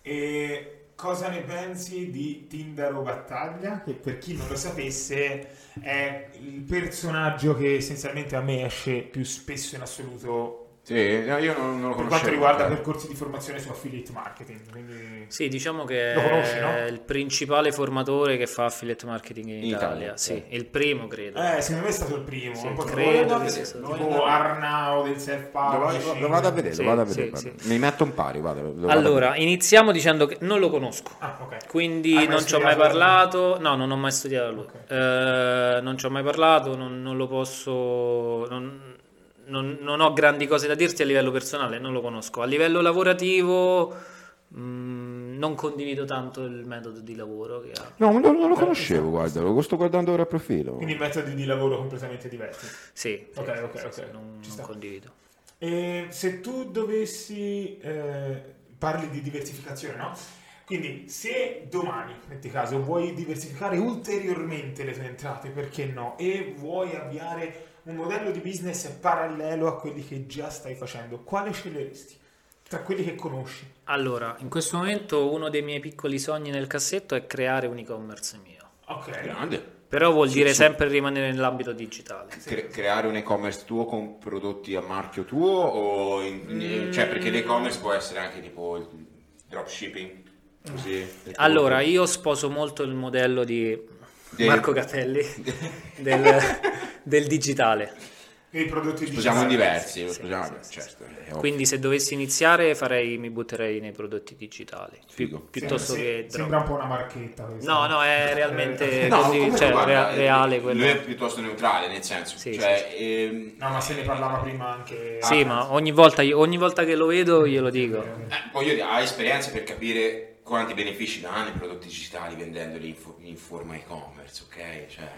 E cosa ne pensi di Tindaro Battaglia? Che per chi non lo sapesse è il personaggio che essenzialmente a me esce più spesso in assoluto Sì, no, io non, non lo per conoscevo. quanto riguarda eh. percorsi di formazione su affiliate marketing. Quindi... Sì, diciamo che Lo conosci, no? è il principale formatore che fa affiliate marketing in In Italia. Italia, sì, sì. il primo credo. Eh, secondo me è stato il primo. Sì, credo tipo, che sia stato. tipo Arnau del self Lo vado, publishing. lo vado a vedere, Sì, lo vado a vedere. sì. Mi metto un pari, vado Allora, iniziamo dicendo che non lo conosco. Ah, ok. Quindi Hai non ci ho mai parlato, no, non ho mai studiato lui. Ok. Eh, non ci ho mai parlato, non, non lo posso. Non, non- non ho grandi cose da dirti a livello personale, non lo conosco. A livello lavorativo, mh, non condivido tanto il metodo di lavoro che ha. No, non, non lo conoscevo, guarda, lo sto guardando ora a profilo. Quindi metodi di lavoro completamente diversi. Sì, Ok, sì, ok, sì, ok. sì, non, Ci non sta. condivido. E se tu dovessi eh, parli di diversificazione, no? Quindi se domani, metti caso, vuoi diversificare ulteriormente le tue entrate, perché no? E vuoi avviare un modello di business parallelo a quelli che già stai facendo, quale sceglieresti? Tra quelli che conosci? Allora, in questo momento uno dei miei piccoli sogni nel cassetto è creare un e-commerce mio. Ok. Grande. Però vuol Sì, dire sì. sempre rimanere nell'ambito digitale. Cre- creare un e-commerce tuo con prodotti a marchio tuo o in- in- cioè perché l'e-commerce può essere anche tipo il dropshipping così Allora, io sposo molto il modello di Marco Capelli del, del digitale. I prodotti sposiamo digitali. diversi lo sposiamo, certo, è ovvio. Quindi se dovessi iniziare farei, mi butterei nei prodotti digitali. Pi- Figo. piuttosto Sì, che drop. Sembra un po' una marchetta questa. No, no, è realmente No, così, cioè, guarda, rea- eh, reale quello. lui è piuttosto neutrale nel senso Sì, cioè ehm, No, ma se ne parlava prima anche... Sì, ma ogni volta, ogni volta che lo vedo glielo dico. eh, voglio dire ha esperienze per capire quanti benefici danno i prodotti digitali vendendoli in, fo- in forma e-commerce ok cioè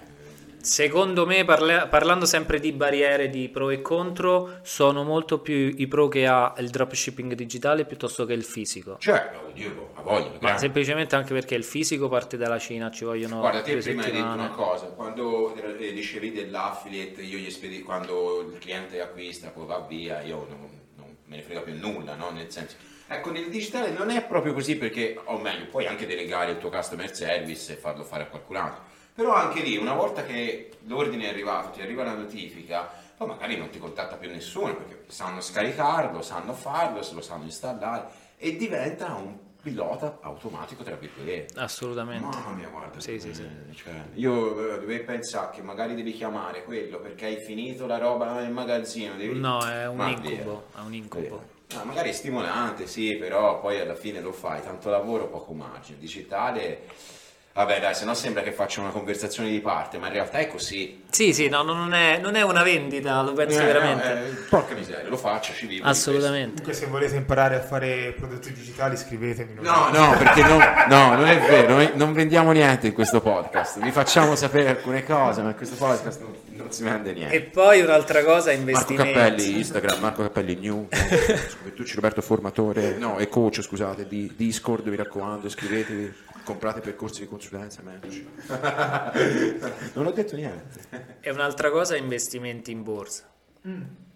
Secondo me, parla- parlando sempre di barriere di pro e contro, sono molto più i pro che ha il dropshipping digitale piuttosto che il fisico. cioè io a voglia Ma grande. semplicemente anche perché il fisico parte dalla Cina, ci vogliono Guarda, te prima hai detto una cosa, quando eh, dicevi dell'affiliate, io gli spedi, quando il cliente acquista, poi va via, io non, non me ne frega più nulla, no? Nel senso, ecco, nel digitale non è proprio così perché, o meglio, puoi anche delegare il tuo customer service e farlo fare a qualcun altro. Però anche lì, una volta che l'ordine è arrivato, ti arriva la notifica, poi magari non ti contatta più nessuno perché sanno scaricarlo, sanno farlo, se lo sanno installare e diventa un pilota automatico, tra virgolette. Assolutamente. Mamma mia, guarda. Sì, sì, eh, sì. cioè, io eh, dovevo pensare che magari devi chiamare quello perché hai finito la roba nel magazzino. Devi... No, è un Ma incubo, via. è un incubo. Ah, magari è stimolante, sì, però poi alla fine lo fai, tanto lavoro, poco margine. Digitale, vabbè dai, se no sembra che faccia una conversazione di parte, ma in realtà è così. Sì, sì, no, non è, non è una vendita, lo penso Eh, veramente. no, eh, porca miseria, lo faccio, ci vivo. Assolutamente. Comunque se volete imparare a fare prodotti digitali scrivetemi. No, no, perché non, no, non è vero, noi non vendiamo niente in questo podcast, vi facciamo sapere alcune cose, ma in questo podcast non, non si vende niente. E poi un'altra cosa, Marco investimenti. Cappelli, Instagram, Marco Cappelli New, Tucci Roberto Formatore, no, e coach, scusate, di Discord, mi raccomando, iscrivetevi, comprate percorsi di consulenza. Non ho detto niente. E un'altra cosa, investimenti in borsa.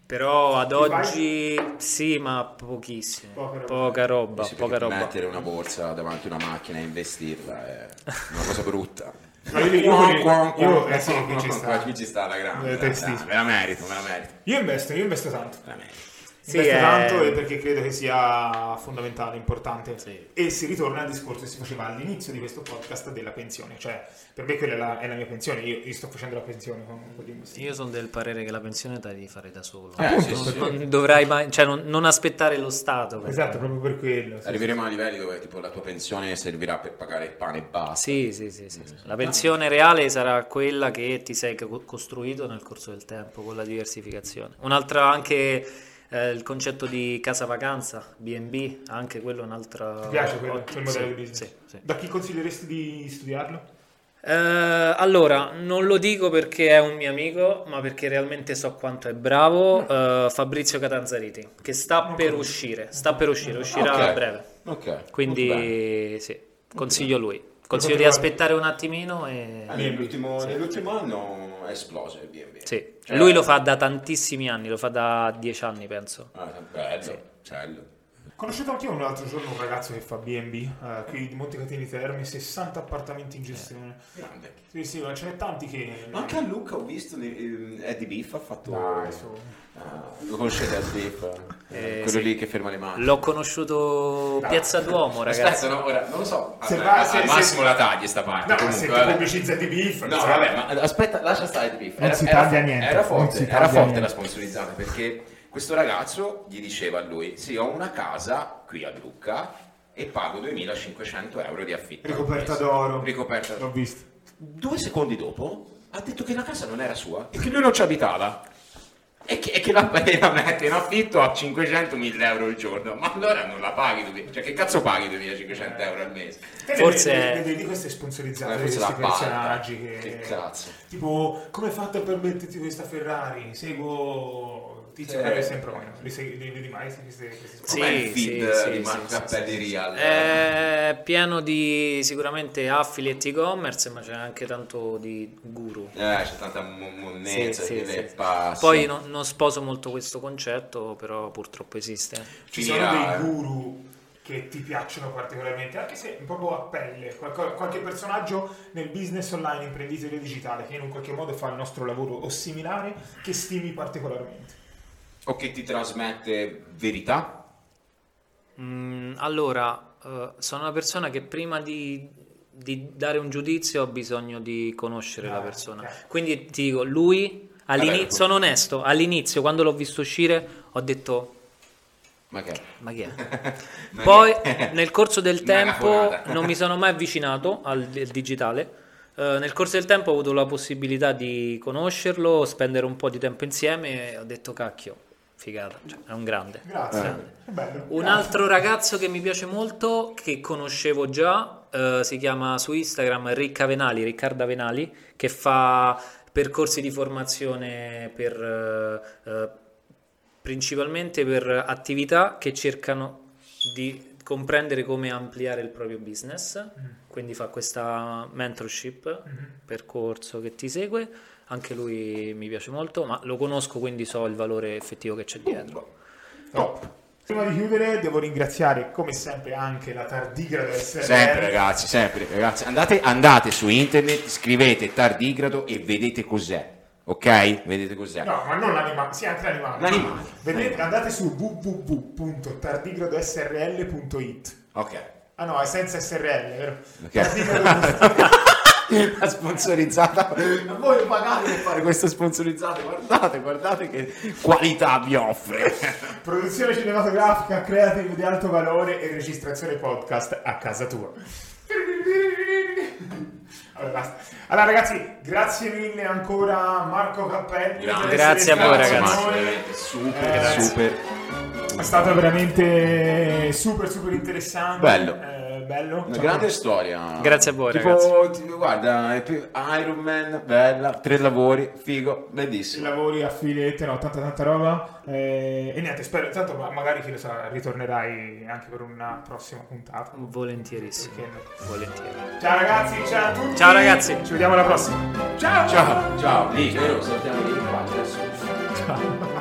Però ad oggi sì, ma pochissimo. Poca roba. Poca roba, Sì, poca perché roba. mettere una borsa davanti a una macchina e investirla è una cosa brutta. Ma io- io- io- io- eh sì, qui ci sta. qui ci sta la grande. Eh, dai, testissimo. dai, Me la merito, me la merito. Io investo, io investo tanto. me la merito. Sì, investo è- tanto e perché credo che sia fondamentale, importante. Sì. E si ritorna al discorso che si faceva all'inizio di questo podcast della pensione. Cioè, per me quella è la, è la mia pensione. Io, io sto facendo la pensione. Io sono del parere che la pensione te la devi fare da solo. Eh, sì, non, sì. non dovrai mai, cioè non, non aspettare lo Stato. per Esatto, proprio per quello. sì. Arriveremo a livelli dove tipo la tua pensione servirà per pagare il pane e basta. Sì, sì, sì, sì. La pensione reale sarà quella che ti sei co- costruito nel corso del tempo con la diversificazione. Un'altra anche eh, il concetto di casa vacanza, B&B, anche quello è un'altra... Ti piace quello, ot- quel modello sì, di business? Sì, sì. Da chi consiglieresti di studiarlo? Eh, allora, non lo dico perché è un mio amico, ma perché realmente so quanto è bravo. eh, Fabrizio Catanzariti, che sta per uscire, sta per uscire, uscirà Ok. a breve. Ok. molto bene. Quindi sì, consiglio lui. Consiglio di aspettare un attimino e... Ah, nell'ultimo, nell'ultimo anno è esploso il B&B. Sì, Cioè- lui lo fa da tantissimi anni, lo fa da dieci anni penso. Ah, bello, bello. Conosciuto anche io un altro giorno un ragazzo che fa B&B eh, qui di Montecatini Termi, 60 appartamenti in gestione. Grande. Sì, sì, ma ce n'è tanti che... Ma anche a Lucca ho visto ehm, Eddie Beef ha fatto... Dai, su. Ah, lo conoscete Eddie Beef? Eh, Quello sì. lì che ferma le mani. L'ho conosciuto Piazza Duomo, ragazzi. Aspetta, no, ora non lo so. Se Al- va- se- al se- massimo la tagli sta parte. No, ma comunque, se ti vabbè. pubblicizza di beef... No, vabbè, ma aspetta, lascia stare Eddie Beef. Non si era, taglia fo- niente, era forte, si era taglia forte niente. la sponsorizzata perché questo ragazzo gli diceva a lui: Sì, ho una casa qui a Lucca e pago 2500 euro di affitto. Ricoperta mese." d'oro. Ricoperta L'ho visto. Due secondi dopo ha detto che la casa non era sua e che lui non ci abitava. E che, e che la, la mette in affitto a 500.000 euro al giorno. Ma allora non la paghi, cioè che cazzo paghi 2500 euro al mese? Forse- vedi queste sponsorizzate Eh, di forse questi la paga. personaggi che... Che cazzo. Tipo, come hai fatto a permetterti questa Ferrari? Seguo Tizio Sì. Caio sempre meno. Li, segui- li vedi mai queste, queste Sì, Com'è il feed sì, di sì, Marco sì, Cappelli sì, Real? È pieno di sicuramente affiliate e-commerce, ma c'è anche tanto di guru. Eh, c'è tanta mo- monnezza Sì, che sì, sì. Poi non, non sposo molto questo concetto, però purtroppo esiste. Ci Finirà, sono dei eh. guru che ti piacciono particolarmente, anche se proprio a pelle, qualco- qualche personaggio nel business online, imprenditoria digitale, che in un qualche modo fa il nostro lavoro o similare, che stimi particolarmente. O che ti trasmette verità? Mm, allora, eh, sono una persona che prima di, di dare un giudizio ho bisogno di conoscere la Ah, persona. ok. Quindi ti dico, lui, all'inizio, Vabbè, sono onesto, all'inizio quando l'ho visto uscire ho detto, Ma che? ma chi è? Ma Poi che- nel corso del tempo non mi sono mai avvicinato al, al digitale. Eh, nel corso del tempo ho avuto la possibilità di conoscerlo, spendere un po' di tempo insieme e ho detto cacchio, figata, cioè, è un grande. Grazie. Grande. Bello. Un Grazie. altro ragazzo che mi piace molto, che conoscevo già, eh, si chiama su Instagram Ricca Venali, Riccarda Venali, che fa percorsi di formazione per, eh, eh, principalmente per attività che cercano di comprendere come ampliare il proprio business. Quindi fa questa mentorship, percorso che ti segue. Anche lui mi piace molto, ma lo conosco, quindi so il valore effettivo che c'è dietro. Top. Prima di chiudere devo ringraziare come sempre anche la tardigrado SRL. Sempre ragazzi, sempre ragazzi. Andate, andate su internet, scrivete tardigrado e vedete cos'è. Ok? Vedete cos'è. No, ma non l'animale, sì, anche l'animale. L'animale. Vedete, andate su www.tardigradosrl.it. Ok. Ah no, è senza SRL, vero? Ok. La sponsorizzata. Voi pagate per fare queste sponsorizzate. Guardate, guardate che qualità vi offre. Produzione cinematografica, creative di alto valore e registrazione podcast a casa tua. Allora, ragazzi, grazie mille ancora Marco Cappelli. Grazie a voi, ragazzi. super, Eh, super. È stato veramente super, super interessante. Bello. Eh, bello. Una Ciao. grande storia. Grazie a voi, tipo, ragazzi. tipo, guarda, Iron Man, bella, tre lavori, figo, I bellissimo. lavori affiliate, no, tanta tanta roba. Eh, e niente, spero, tanto ma- magari chi lo sa, ritornerai anche per una prossima puntata. Volentierissimo. Volentieri. Ciao ragazzi, ciao a tutti. Ciao, ragazzi. Ci vediamo alla prossima. Ciao. Ciao, ciao, lì, vero? Salutiamo lì, qua, adesso. Ciao.